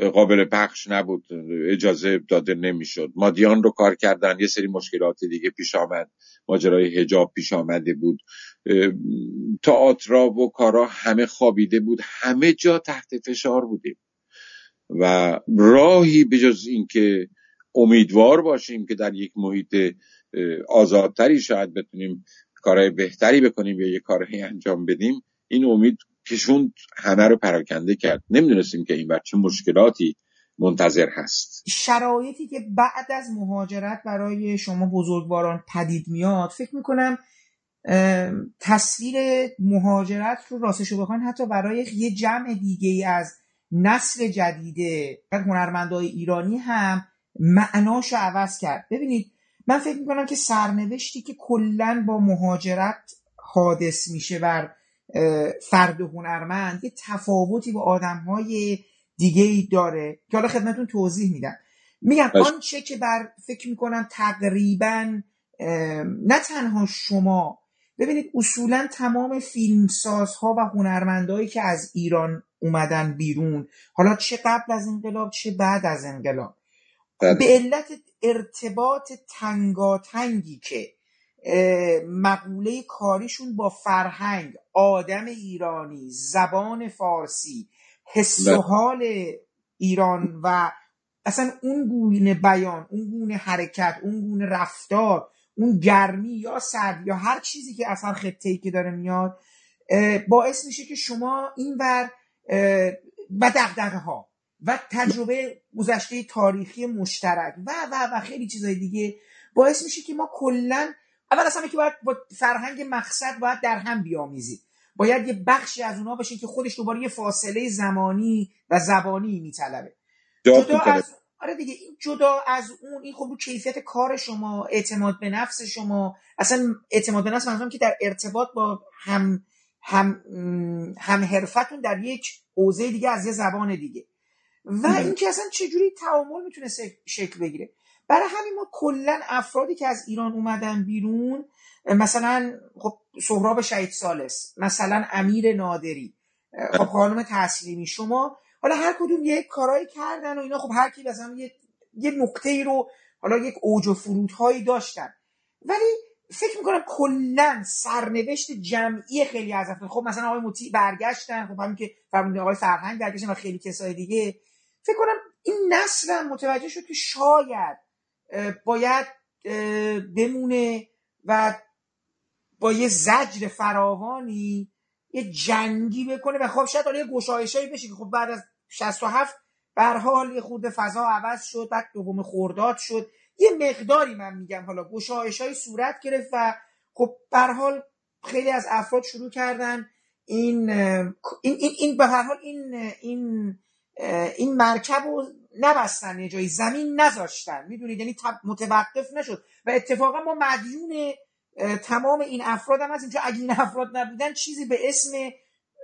قابل پخش نبود اجازه داده نمی‌شد. مادیان رو کار کردن یه سری مشکلات دیگه پیش آمد ماجرای هجاب پیش آمده بود. تئاترا و کارا همه خوابیده بود همه جا تحت فشار بودیم. و راهی به جز اینکه امیدوار باشیم که در یک محیط آزادتری شاید بتونیم کارهای بهتری بکنیم یا یه کارهایی انجام بدیم این امید کشوند همه رو پراکنده کرد. نمی‌دونستیم که این بچه مشکلاتی منتظر هست. شرایطی که بعد از مهاجرت برای شما بزرگواران پدید میاد فکر می‌کنم تصویر مهاجرت رو راستشو بخواین حتی برای یه جمع دیگه ای از نسل جدیده هنرمندای ایرانی هم معناش رو عوض کرد. ببینید من فکر می‌کنم که سرنوشتی که کلا با مهاجرت حادث میشه بر فرد هنرمند یه تفاوتی با آدمهای دیگه ای داره که حالا خدمتون توضیح میدم. میگم آنچه که بر فکر می‌کنم تقریبا نه تنها شما ببینید اصولا تمام فیلمسازها و هنرمندهایی که از ایران اومدن بیرون حالا چه قبل از انقلاب چه بعد از انقلاب به علت ارتباط تنگاتنگی که مقوله کاریشون با فرهنگ آدم ایرانی زبان فارسی حس و حال ایران و اصلا اون گونه بیان اون گونه حرکت اون گونه رفتار اون گرمی یا سرد یا هر چیزی که اصلا خطه‌ای که داره میاد باعث میشه که شما این بر و دقدقه ها و تجربه گذشته تاریخی مشترک و و و خیلی چیزای دیگه باعث میشه که ما کلا اول اصلا که باید با فرهنگ مقصد باید در هم بیامیزید. باید یه بخشی از اونا باشه که خودش دوباره یه فاصله زمانی و زبانی میطلبه. جدا از آره دیگه این جدا از اون این خب رو کیفیت کار شما اعتماد به نفس شما. اصلا اعتماد به نفس منظورم که در ارتباط با هم هم هم حرفتون در یک حوزه دیگه از یه زبان دیگه. و اینکه اصلا چجوری تعامل می‌تونه شکل بگیره. برای همین ما کلا افرادی که از ایران اومدن بیرون مثلا خب سهراب شهید سالس مثلا امیر نادری خب خانم تسلیمی شما حالا هر کدوم یک کارایی کردن و اینا خب هر کی مثلا یه یه نقطه ای رو حالا یک اوج و فرودهایی داشتن. ولی فکر می‌کنم کلا سرنوشت جمعی خیلی از افراد خب مثلا آقای مطیع برگشتن خب همین که فرمودین آقای فرهنگ برگشتن و خیلی کسای دیگه. فکر کنم این نسل متوجه شد که شاید باید بمونه و با یه زجر فراوانی یه جنگی بکنه و خب شاید یه گشایشایی بشه که خب بعد از 67 به حال یه خورده فضا عوض شد بعد دوم خورداد شد. یه مقداری من میگم حالا گشایشایی صورت گرفت و خب به حال خیلی از افراد شروع کردن این این این, این به هر حال این این این مرکب رو نبستن یه جایی زمین نذاشتن. می‌دونید؟ یعنی متوقف نشد. و اتفاقا ما مدیون تمام این افراد هم هستیم چون اگه این افراد نبودن چیزی به اسم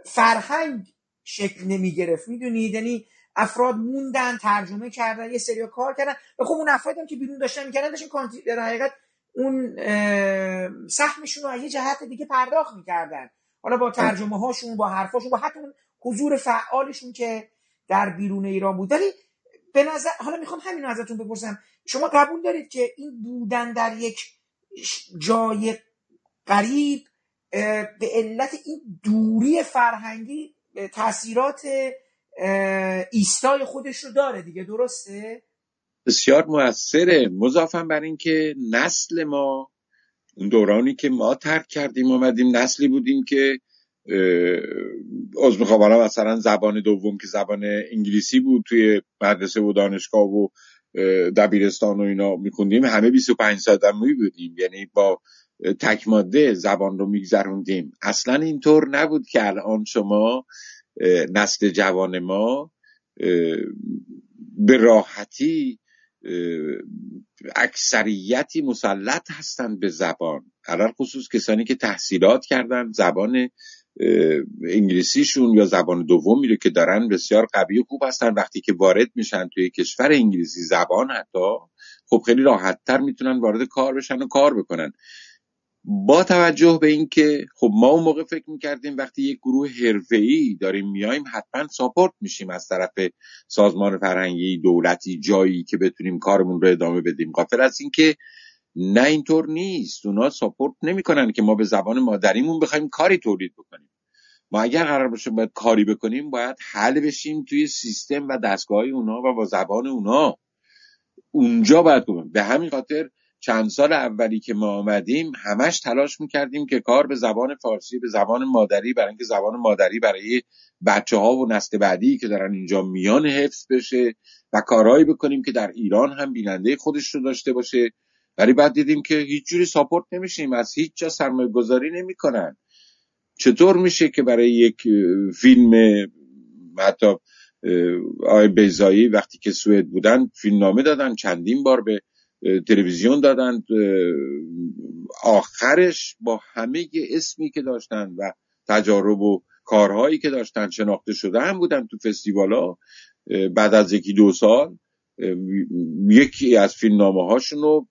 فرهنگ شکل نمی گرفت می‌دونید؟ یعنی افراد موندن ترجمه کردن یه سری کار کردن. و خب اون افراد هم که بیرون داشتن می‌کردن داشتن در حقیقت اون سهمشون رو یه جهت دیگه پرداخت می‌کردن. حالا با ترجمه هاشون با حرفاشون با حتی حضور فعالشون که در بیرون ایران بود. ولی به نظر حالا می‌خوام همین رو ازتون بپرسم. شما قبول دارید که این بودن در یک جای قریب به علت این دوری فرهنگی تاثیرات ایستای خودش رو داره دیگه درسته؟ بسیار موثره. مضافم بر اینکه نسل ما اون دورانی که ما ترک کردیم اومدیم نسلی بودیم که از می‌خوام. مثلا زبان دوم که زبان انگلیسی بود توی مدرسه و دانشگاه و دبیرستان و اینا میخوندیم. همه 25 ساعت بودیم. یعنی با تک ماده زبان رو میگذروندیم. اصلا اینطور نبود که الان شما نسل جوان ما به راحتی اکثریتی مسلط هستند به زبان. الان خصوص کسانی که تحصیلات کردن زبان انگلیسیشون یا زبان دومی رو که دارن بسیار قوی و خوب هستن. وقتی که وارد میشن توی کشور انگلیسی زبان حتی خب خیلی راحتتر می‌تونن وارد کار بشن و کار بکنن. با توجه به اینکه خب ما اون موقع فکر می‌کردیم وقتی یک گروه حرفه‌ای داریم میایم حتما ساپورت میشیم از طرف سازمان فرهنگی دولتی جایی که بتونیم کارمون رو ادامه بدیم. قافل از اینکه نه اینطور نیست. اونا ساپورت نمی‌کنن که ما به زبان مادریمون بخوایم کاری تولید بکنیم. ما اگر قرار باشه باید کاری بکنیم باید حل بشیم توی سیستم و دستگاه اونا و با زبان اونا. اونجا باید کنیم به همین خاطر چند سال اولی که ما آمدیم همش تلاش می‌کردیم که کار به زبان فارسی به زبان مادری برای اینکه زبان مادری برای بچه ها و نسل بعدی که دارن اینجا میان حفظ بشه و کارهایی بکنیم که در ایران هم بیننده خودش رو داشته باشه. ولی بعد دیدیم که هیچ جوری ساپورت نمیشیم از هیچ جا سرمایه گذاری نمی‌کنن. چطور میشه که برای یک فیلم حتی آقای بیزایی وقتی که سوئد بودن فیلم نامه دادن چندین بار به تلویزیون دادن آخرش با همه اسمی که داشتن و تجارب و کارهایی که داشتن شناخته شده هم بودن تو فستیوالا بعد از یکی دو سال یکی از فیلم نامه هاشون رو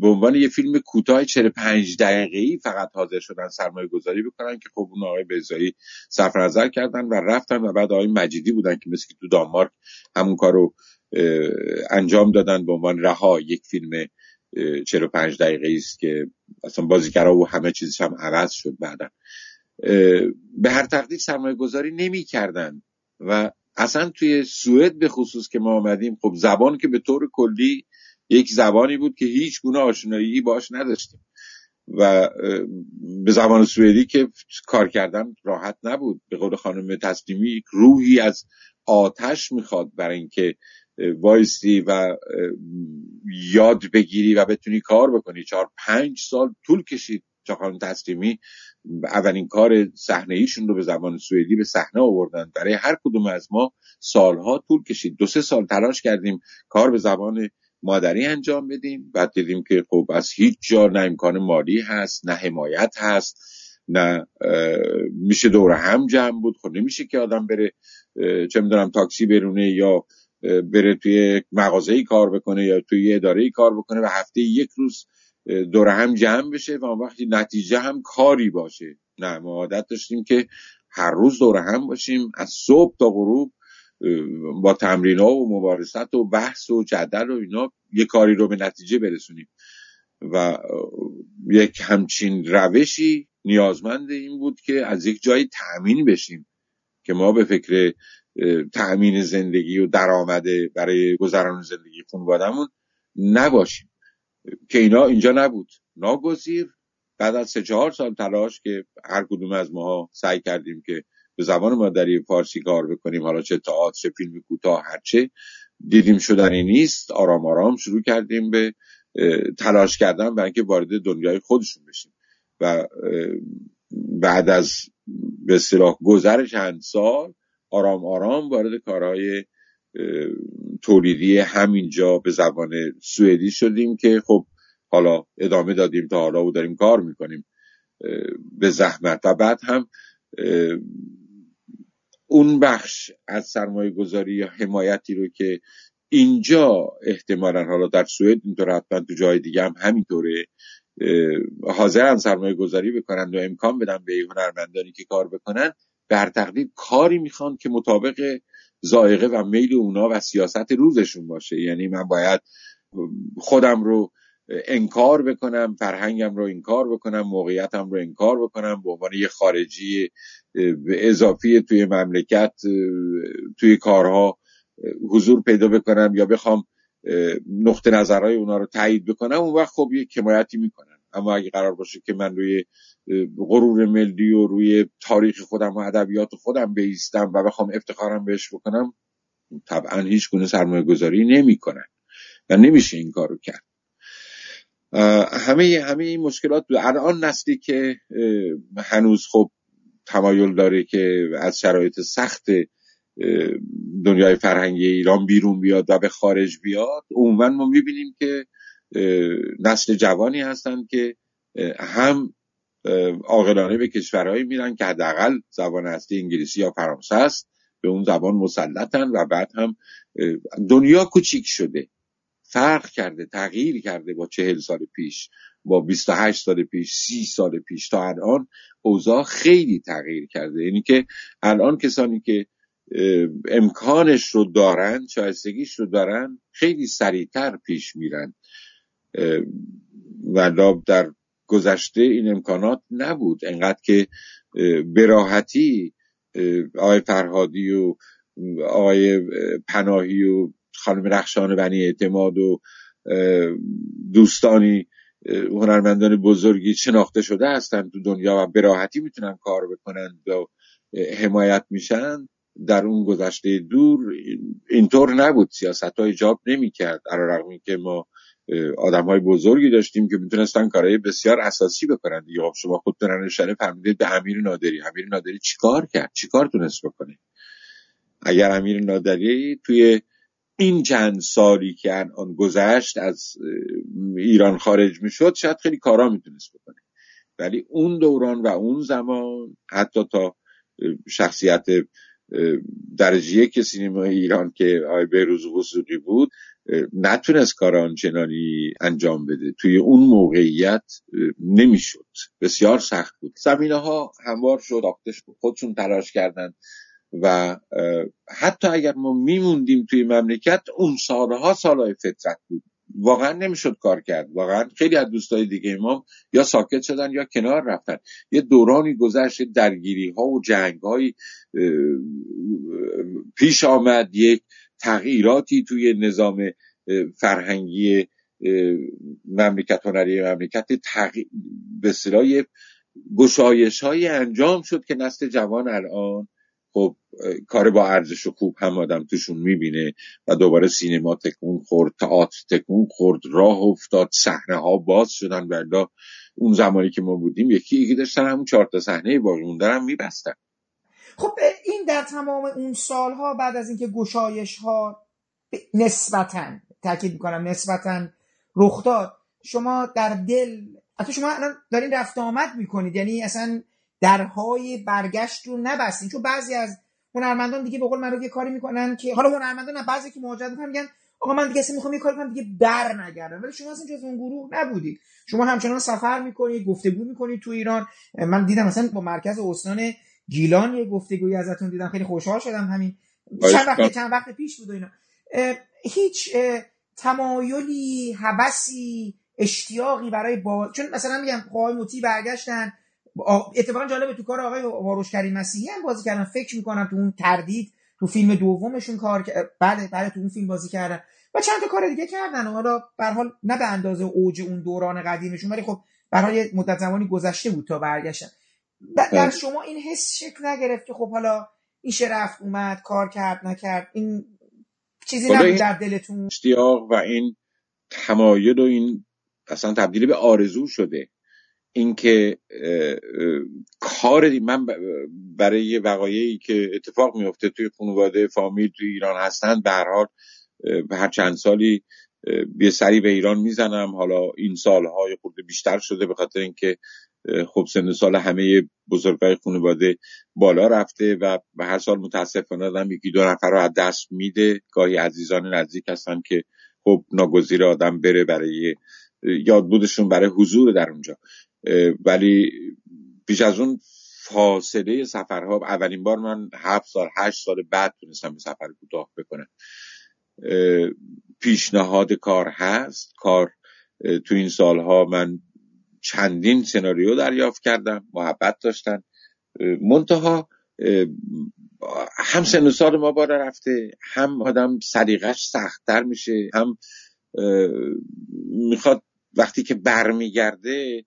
به عنوان یه فیلم کوتاه 45 دقیقه ای فقط حاضر شدن سرمایه گذاری بکنن که خب اون آقای بیزایی صرف نظر کردن و رفتن و بعد آقای مجیدی بودن که مثل که تو دانمارک همون کارو انجام دادن به عنوان رها یک فیلم 45 دقیقه است که اصلا بازیگرا و همه چیزش هم عوض شد بعدا. به هر تقدیر سرمایه گذاری نمی کردن و اصلا توی سوئد به خصوص که ما آمدیم خب زبان که به طور کلی یک زبانی بود که هیچ گونه آشنایی باش نداشتیم. و به زبان سوئدی که کار کردن راحت نبود. به قول خانم تسلیمی روحی از آتش می‌خواد برای اینکه وایستی و یاد بگیری و بتونی کار بکنی. چهار پنج سال طول کشید خانم تسلیمی اولین کار صحنه ایشون رو به زبان سوئدی به صحنه آوردن. برای هر کدوم از ما سالها طول کشید. دو سه سال تلاش کردیم کار به زبان مادری انجام بدیم بعد دیدیم که خب از هیچ جا نه امکان مالی هست نه حمایت هست نه میشه دور هم جمع بود. خب نمیشه که آدم بره چه می‌دونم تاکسی برونه یا بره توی مغازه کار بکنه یا توی اداره کار بکنه و هفته یک روز دور هم جمع بشه و وقتی نتیجه هم کاری باشه. نه ما عادت داشتیم که هر روز دور هم باشیم از صبح تا غروب با تمرین ها و مبارست و بحث و جدل و اینا یه کاری رو به نتیجه برسونیم. و یک همچین روشی نیازمند این بود که از یک جایی تأمین بشیم که ما به فکر تأمین زندگی و درآمده برای گذران زندگی خانوادهمون نباشیم. که اینا اینجا نبود. ناگزیر بعد از سه چهار سال تلاش که هر کدوم از ما سعی کردیم که به زبان مادری فارسی کار بکنیم حالا چه تئاتر چه فیلم کوتاه هرچه دیدیم شدنی نیست آرام آرام شروع کردیم به تلاش کردن برای اینکه وارد دنیای خودشون بشیم. و بعد از به اصطلاح گذر چند سال آرام آرام وارد کارهای تولیدی همینجا به زبان سوئدی شدیم که خب حالا ادامه دادیم تا حالا و داریم کار می‌کنیم به زحمت. و بعد هم اون بخش از سرمایه گذاری یا حمایتی رو که اینجا احتمالا حالا در سوئد اینطور حتما تو جای دیگه هم همینطوره حاضرن سرمایه گذاری بکنن و امکان بدن به هنرمندانی که کار بکنن بر تقدیر کاری می‌خوان که مطابق زائقه و میل اونا و سیاست روزشون باشه. یعنی من باید خودم رو انکار بکنم فرهنگم رو انکار بکنم موقعیتم رو انکار بکنم. به عنوان یه خارجی اضافی توی مملکت توی کارها حضور پیدا بکنم یا بخوام نقطه نظرهای اونا رو تایید بکنم اون وقت خب یه کمایتی می‌کنم اما اگه قرار باشه که من روی غرور ملی و روی تاریخ خودم و ادبیات خودم بیستم و بخوام افتخارم بهش بکنم طبعا هیچ گونه سرمایه گذاری نمی کنن و نمیشه این کارو کرد. همه همه این مشکلات الان نسلی که هنوز خب تمایل داره که از شرایط سخت دنیای فرهنگی ایران بیرون بیاد و به خارج بیاد عموما ما می‌بینیم که نسل جوانی هستند که هم عاقلانه به کشورهایی میرن که حداقل زبان اصلی انگلیسی یا فرانسه است به اون زبان مسلطن و بعد هم دنیا کوچیک شده. فرق کرده تغییر کرده با چهل سال پیش با 28 سال پیش سی سال پیش. تا الان اوضاع خیلی تغییر کرده. یعنی که الان کسانی که امکانش رو دارن شایستگیش رو دارن خیلی سریعتر پیش میرن. و در گذشته این امکانات نبود. انقدر که براحتی آقای فرهادی و آقای پناهی و خانم رخشان بنی اعتماد و دوستانی هنرمندان بزرگی شناخته شده هستند تو دنیا و براحتی می‌تونن کار بکنن و حمایت میشن. در اون گذشته دور اینطور نبود. سیاست های جاب نمی کرد رقمی که ما آدم های بزرگی داشتیم که می‌تونستن کارهای بسیار اساسی بکنن دیگه. خب شما خودتون نشانه فهمیدید به امیر نادری. امیر نادری چیکار کرد؟ چیکار تونست بکنه؟ اگر امیر نادری توی این چند سالی که آن گذشت از ایران خارج می‌شد شاید خیلی کارا می‌تونست بکنه. ولی اون دوران و اون زمان حتی تا شخصیت درجه یک سینما ایران که آقای بهروز وسوقی بود نتونست کار آنچنانی انجام بده. توی اون موقعیت نمی‌شد. بسیار سخت بود. زمینه ها هموار شد خودشون تلاش کردن. و حتی اگر ما میموندیم توی مملکت اون سالها سالهای فطرت بود. واقعا نمی‌شد کار کرد. واقعا خیلی از دوستای دیگه ما یا ساکت شدن یا کنار رفتن. یه دورانی گذشت درگیری ها و جنگ های پیش آمد. یک تغییراتی توی نظام فرهنگی مملکت هنری مملکت به صلاح گشایش های انجام شد که نسل جوان الان خب کار با ارزش و خوب هم آدم توشون می‌بینه و دوباره سینما تکون خورد تئاتر تکون خورد راه افتاد صحنه ها باز شدن بردا اون زمانی که ما بودیم یکی یکی داشتن همون چهار تا صحنه باقی مونده هم میبستن. خب این در تمام اون سالها بعد از اینکه گشایش ها نسبتا تاکید می‌کنم نسبتا رخ داد شما در دل حتی شما الان دارین رفت آمد می‌کنید یعنی اصلا درهای برگشت رو نبستین چون بعضی از هنرمندان دیگه به قول من یه کاری می‌کنن که حالا هنرمندان بعضی که مهاجرت می‌کنن میگن آقا من دیگه می‌خوام یه کاری کنم دیگه بر نگردم. ولی شما اصلا جز اون گروه نبودید. شما همچنان سفر می‌کنید گفتگو می‌کنید تو ایران. من دیدم مثلا با مرکز استان گیلان یه گفتگویی ازتون دیدم. خیلی خوشحال شدم همین. چند وقت چند وقت پیش بود اینا. هیچ تمایلی هوسی اشتیاقی برای با چون مثلا میگم آقای موتی برگشتن. اتفاقا جالبه تو کار آقای واروش کریم مسیحی هم بازی کردن. فکر می‌کنم تو اون تردید تو فیلم دومشون کار بعد بعد تو اون فیلم بازی کردن. و چند تا کار دیگه کردن. حالا به حال نه به اندازه اوج اون دوران قدیمشون ولی خب برای مدت زمانی گذشته بود تا برگشتن. در بله. شما این حس شکل نگرفت که خب حالا ایشه رفت اومد کار کرد نکرد؟ این چیزی نبود در دلتون؟ اشتیاق و این تمایل و این اصلا تبدیل به آرزو شده. اینکه کار من برای وقایعی که اتفاق میفته توی خانواده فامیل توی ایران هستن به هر حال هر چند سالی یه سری به ایران می‌زنم. حالا این سالهای خورده بیشتر شده به خاطر اینکه خب سن سال همه بزرگای خانواده بالا رفته و به هر سال متاسفانه آدم یکی دو نفر رو از دست میده. گاهی عزیزان نزدیک هستن که خب ناگزیر آدم بره برای یادبودشون برای حضور در اونجا. ولی پیش از اون فاصله سفرها اولین بار من هفت سال هشت سال بعد تونستم به سفر کوتاه بکنم. پیشنهاد کار هست. کار تو این سالها من چندین سناریو دریافت کردم محبت داشتن. منتها هم سن سال ما بالا رفته هم آدم سلیقش سختتر میشه هم می‌خواد وقتی که برمیگرده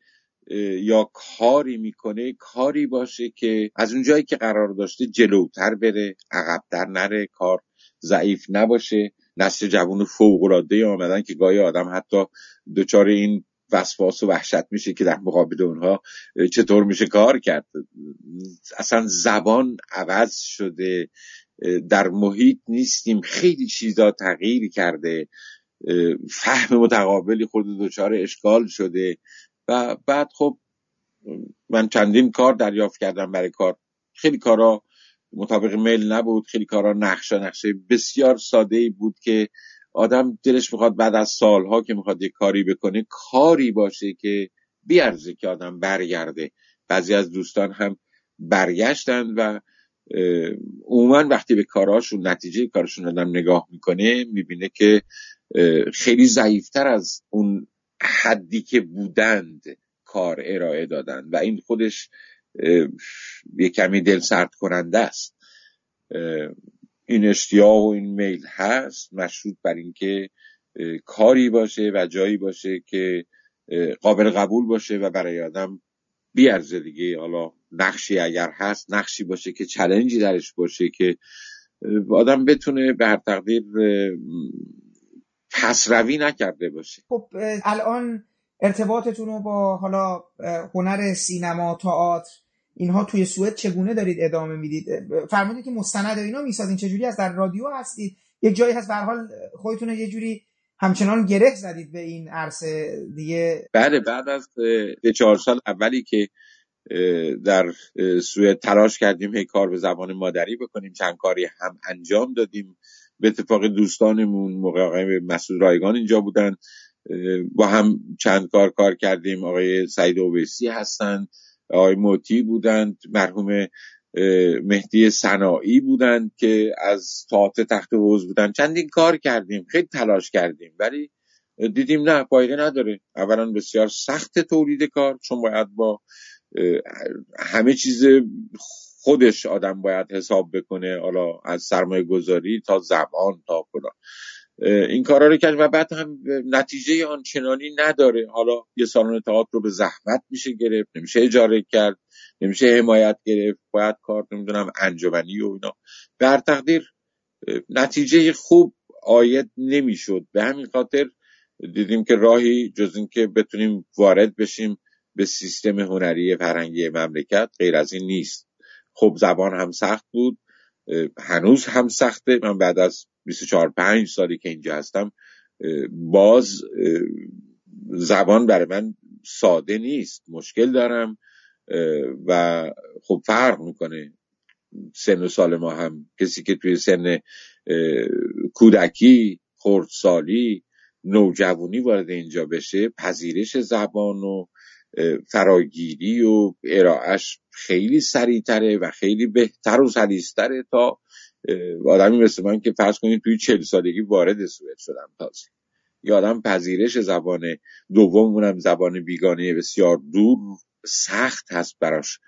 یا کاری می‌کنه کاری باشه که از اون جایی که قرار داشته جلوتر بره عقبتر نره کار ضعیف نباشه. نسل جوان فوق العاده آمدن که گاهی آدم حتی دچار این وسواس و وحشت میشه که در مقابل اونها چطور میشه کار کرد. اصلا زبان عوض شده در محیط نیستیم. خیلی چیزا تغییر کرده. فهم متقابلی خود دچار اشکال شده. و بعد خب من چندین کار دریافت کردم برای کار. خیلی کارا مطابق میل نبود خیلی کارا نقشه نقشه بسیار ساده ای بود که آدم دلش می‌خواد بعد از سالها که می‌خواد یه کاری بکنه کاری باشه که بیارزه که آدم برگرده. بعضی از دوستان هم برگشتن و عموما وقتی به کارهاشون نتیجه کارشون آدم نگاه می‌کنه می‌بینه که خیلی ضعیفتر از اون حدی که بودند کار ارائه دادن و این خودش یه کمی دل سرد کننده است. این اشتیاق و این میل هست مشروط بر اینکه کاری باشه و جایی باشه که قابل قبول باشه و برای آدم بیارزه دیگه. حالا نقشی اگر هست نقشی باشه که چلنجی درش باشه که آدم بتونه به هر تقدیر پسروی نکرده باشه. خب الان ارتباطتون رو با حالا هنر سینما تئاتر اینها توی سوئد چگونه دارید ادامه می‌دید؟ فرمودید که مستند و اینا می‌سازین. چجوری از در رادیو هستید؟ یک جایی هست به حال خودتون یه جوری همچنان گره زدید به این عرصه دیگه. بله بعد از چهار سال اولی که در سوئد تلاش کردیم هی کار به زبان مادری بکنیم چند کاری هم انجام دادیم. به اتفاق دوستانمون موقع مسعود رایگان اینجا بودن با هم چند کار کار کردیم. آقای سعید اوبیسی هستند آقای موتی بودند مرحوم مهدی صناعی بودند که از تاعت تخت حوز بودن. چندین کار کردیم خیلی تلاش کردیم ولی دیدیم نه پایده نداره. اولا بسیار سخت تولید کار چون باید با همه چیز خودش آدم باید حساب بکنه حالا از سرمایه گذاری تا زبان تا فلان. این کارا رو کرد و بعد هم نتیجه آنچنانی نداره. حالا یه سالن تئاتر رو به زحمت میشه گرفت نمیشه اجاره کرد نمیشه حمایت گرفت باید کار نمی‌دونم انجمنی و اینا. به هر تقدیر نتیجه خوب آید نمی‌شد. به همین خاطر دیدیم که راهی جز اینکه بتونیم وارد بشیم به سیستم هنری فرهنگی مملکت غیر از این نیست. خب زبان هم سخت بود هنوز هم سخته. من بعد از 24 5 سالی که اینجا هستم باز زبان برای من ساده نیست مشکل دارم و خب فرق می‌کنه. سن و سال ما هم کسی که توی سن کودکی خردسالی نوجوانی وارد اینجا بشه پذیرش زبان و فراگیری و ارائهش خیلی سریعتره و خیلی بهتر و سلیستره تا آدمی مثل من که فرض کنید توی چل سالگی وارد سوئد شدم تازه. یا آدم پذیرش زبان دومونم زبان بیگانه بسیار دور سخت هست براش.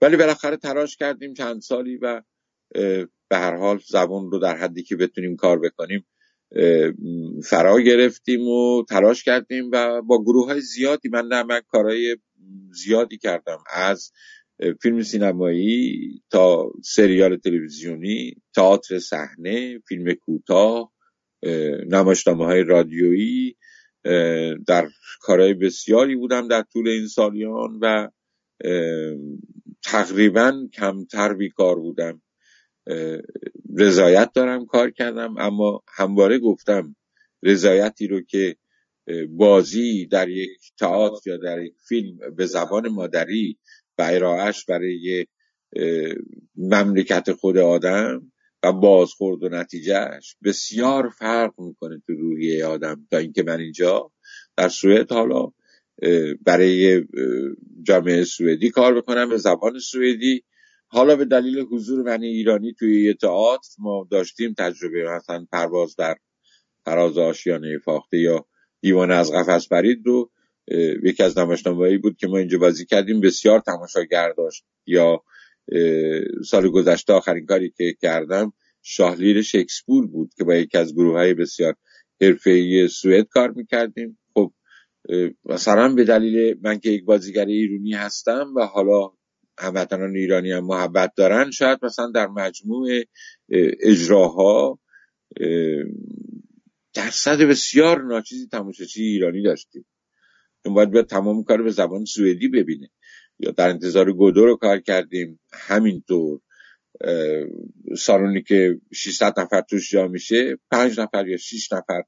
ولی بالاخره تلاش کردیم چند سالی و به هر حال زبان رو در حدی که بتونیم کار بکنیم فرا گرفتیم و تلاش کردیم و با گروه های زیادی من نه کارهای زیادی کردم. از فیلم سینمایی تا سریال تلویزیونی تئاتر صحنه فیلم کوتاه نمایشنامه های رادیویی در کارهای بسیاری بودم در طول این سالیان و تقریبا کمتر بیکار بودم. رضایت دارم کار کردم اما همواره گفتم رضایتی رو که بازی در یک تئاتر یا در یک فیلم به زبان مادری و ارائهش برای مملکت خود آدم و بازخورد و نتیجهش بسیار فرق می‌کنه تو روحیه آدم. تا اینکه من اینجا در سوئد حالا برای جامعه سوئدی کار بکنم به زبان سوئدی حالا به دلیل حضور من ایرانی توی یه تئاتر ما داشتیم تجربه مثلا پرواز در فراز آشیانه فاخته یا دیوان از قفس برید رو یکی از نمایشنامه‌ای بود که ما اینجا بازی کردیم بسیار تماشاگر داشت. یا سال گذشته آخرین کاری که کردم شاهلیر شکسپور بود که با یکی از گروه های بسیار حرفه‌ای سوئد کار می‌کردیم. خب مثلا به دلیل من که یک بازیگر ایرونی هستم و حالا هموطنان ایرانی هم محبت دارن شاید مثلا در مجموع اجراها درصد بسیار ناچیزی تماشاچی ایرانی داشتیم. چون باید بیاد تمام کار به زبان سوئدی ببینه. یا در انتظار گودو رو کار کردیم. همینطور سالونی که 600 نفر توش جا میشه 5 نفر یا 6 نفر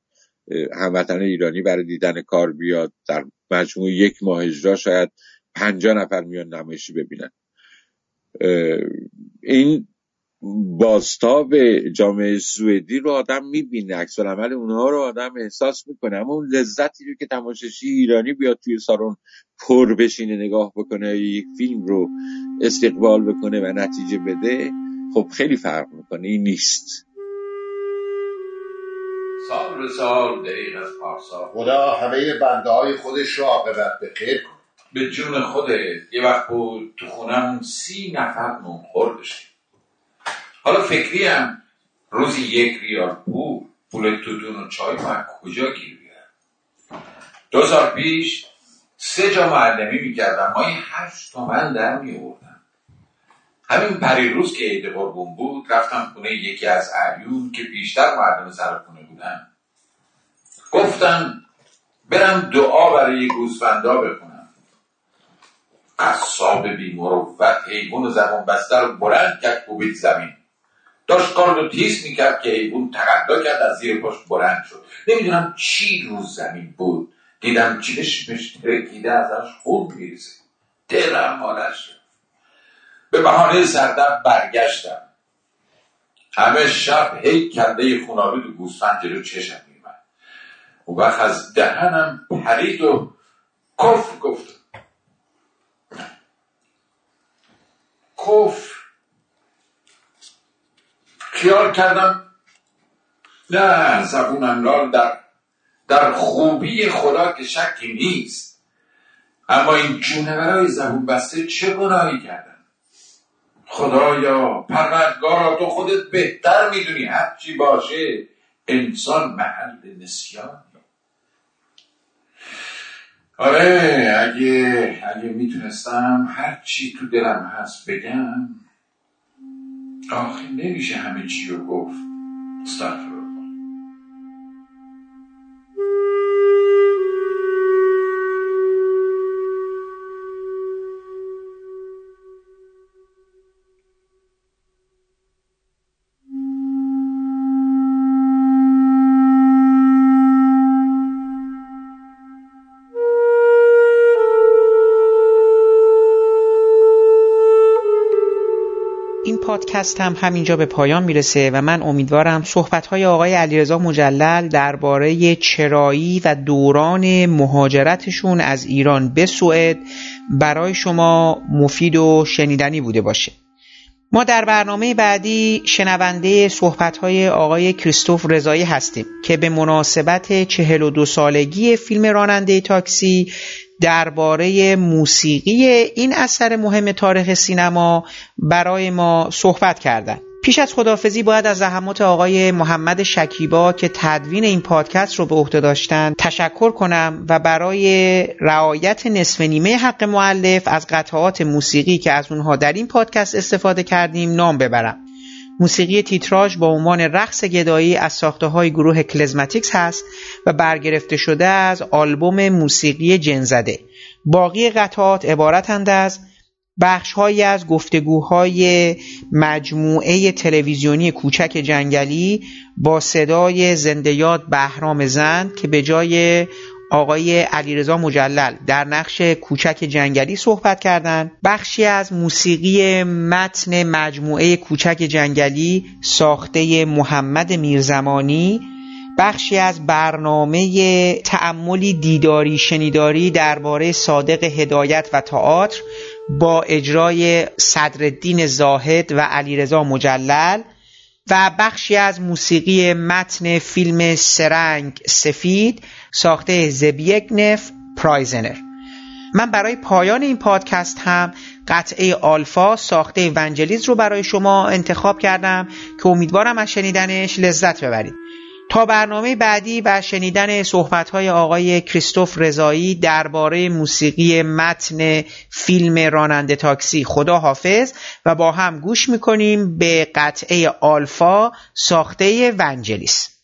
هموطن ایرانی برای دیدن کار بیاد. در مجموع یک ماه اجرا شاید 50 نفر میان نمایشی ببینن. این باستاب جامعه سوئدی رو آدم می‌بینه عکس عمل اونها رو آدم احساس می‌کنه. اما اون لذتی رو که تماشاچی ایرانی بیاد توی سالن پر بشینه نگاه بکنه یک فیلم رو استقبال بکنه و نتیجه بده خب خیلی فرق می‌کنه. این نیست. سال به سال دقیق از پارسال خدا همه بنده های خودش رو عاقبت به خیر کن. به جون خودت یه وقت بود تو خونم سی نفر نونخور داشتیم. حالا فکری هم روزی یک ریال پول پول توتون و چای من کجا گیر بیارم؟ دو سال پیش سه جا معلمی می‌کردم مایی هشت تومن در میوردم همین پریروز که عید قربون بود رفتم خونه یکی از اعیون که بیشتر معلم سر خونه بودن. گفتم برم دعا برای گوسفندا بکنم قصاب بی مروت حیوان زبان بسته رو بلند کرد کوبید زمین. داشت کار رو تیز می‌کرد که حیوان تقدا کرد از زیر پاش بلند شد. نمی‌دونم چی رو زمین بود. دیدم چشمش ترکیده ازش خون میریزه. دلم مالش به بهانه سردم برگشتم. همه شب هی کرده خونابی و گوسفند جلو چشم میمد اون وقت از دهنم پرید و کف گفت. کف خیال کردم نه زبونم لال در در خوبی خدا که شکی نیست. اما این جونورای زبون بسته چه گناهی کردن؟ خدایا پروردگارا تو خودت بهتر می‌دونی. هرچی باشه انسان محل نسیان. آره اگه اگه می‌تونستم هرچی تو دلم هست بگم آخه نمیشه همه چی رو گفت استغفر پادکست هم همینجا به پایان می‌رسه و من امیدوارم صحبت های آقای علیرضا مجلل درباره چرایی و دوران مهاجرتشون از ایران به سوئد برای شما مفید و شنیدنی بوده باشه. ما در برنامه بعدی شنونده صحبت های آقای کریستوف رضایی هستیم که به مناسبت چهل و دو سالگی فیلم راننده تاکسی درباره موسیقی این اثر مهم تاریخ سینما برای ما صحبت کردند. پیش از خدافزی باید از زحمات آقای محمد شکیبا که تدوین این پادکست رو به عهده داشتن تشکر کنم و برای رعایت نصف نیمه حق معلف از قطعات موسیقی که از اونها در این پادکست استفاده کردیم نام ببرم موسیقی تیتراژ با عنوان رقص گدایی از ساخته های گروه کلزماتیکس هست و برگرفته شده از آلبوم موسیقی جنزده. باقی قطعات عبارتند از بخشهایی از گفتگوهای مجموعه تلویزیونی کوچک جنگلی با صدای زندیات بهرام زند که به جای آقای علیرضا مجلل در نقش کوچک جنگلی صحبت کردند بخشی از موسیقی متن مجموعه کوچک جنگلی ساخته محمد میرزمانی. بخشی از برنامه تعملی دیداری شنیداری درباره صادق هدایت و تئاتر با اجرای صدرالدین زاهد و علیرضا مجلل و بخشی از موسیقی متن فیلم سرنگ سفید ساخته زبیگنف پرایزنر. من برای پایان این پادکست هم قطعه آلفا ساخته ونجلیز رو برای شما انتخاب کردم که امیدوارم از شنیدنش لذت ببرید. تا برنامه بعدی و شنیدن صحبت‌های آقای کریستوف رضایی درباره موسیقی متن فیلم راننده تاکسی خدا حافظ و با هم گوش می‌کنیم به قطعه آلفا ساخته ونجلیس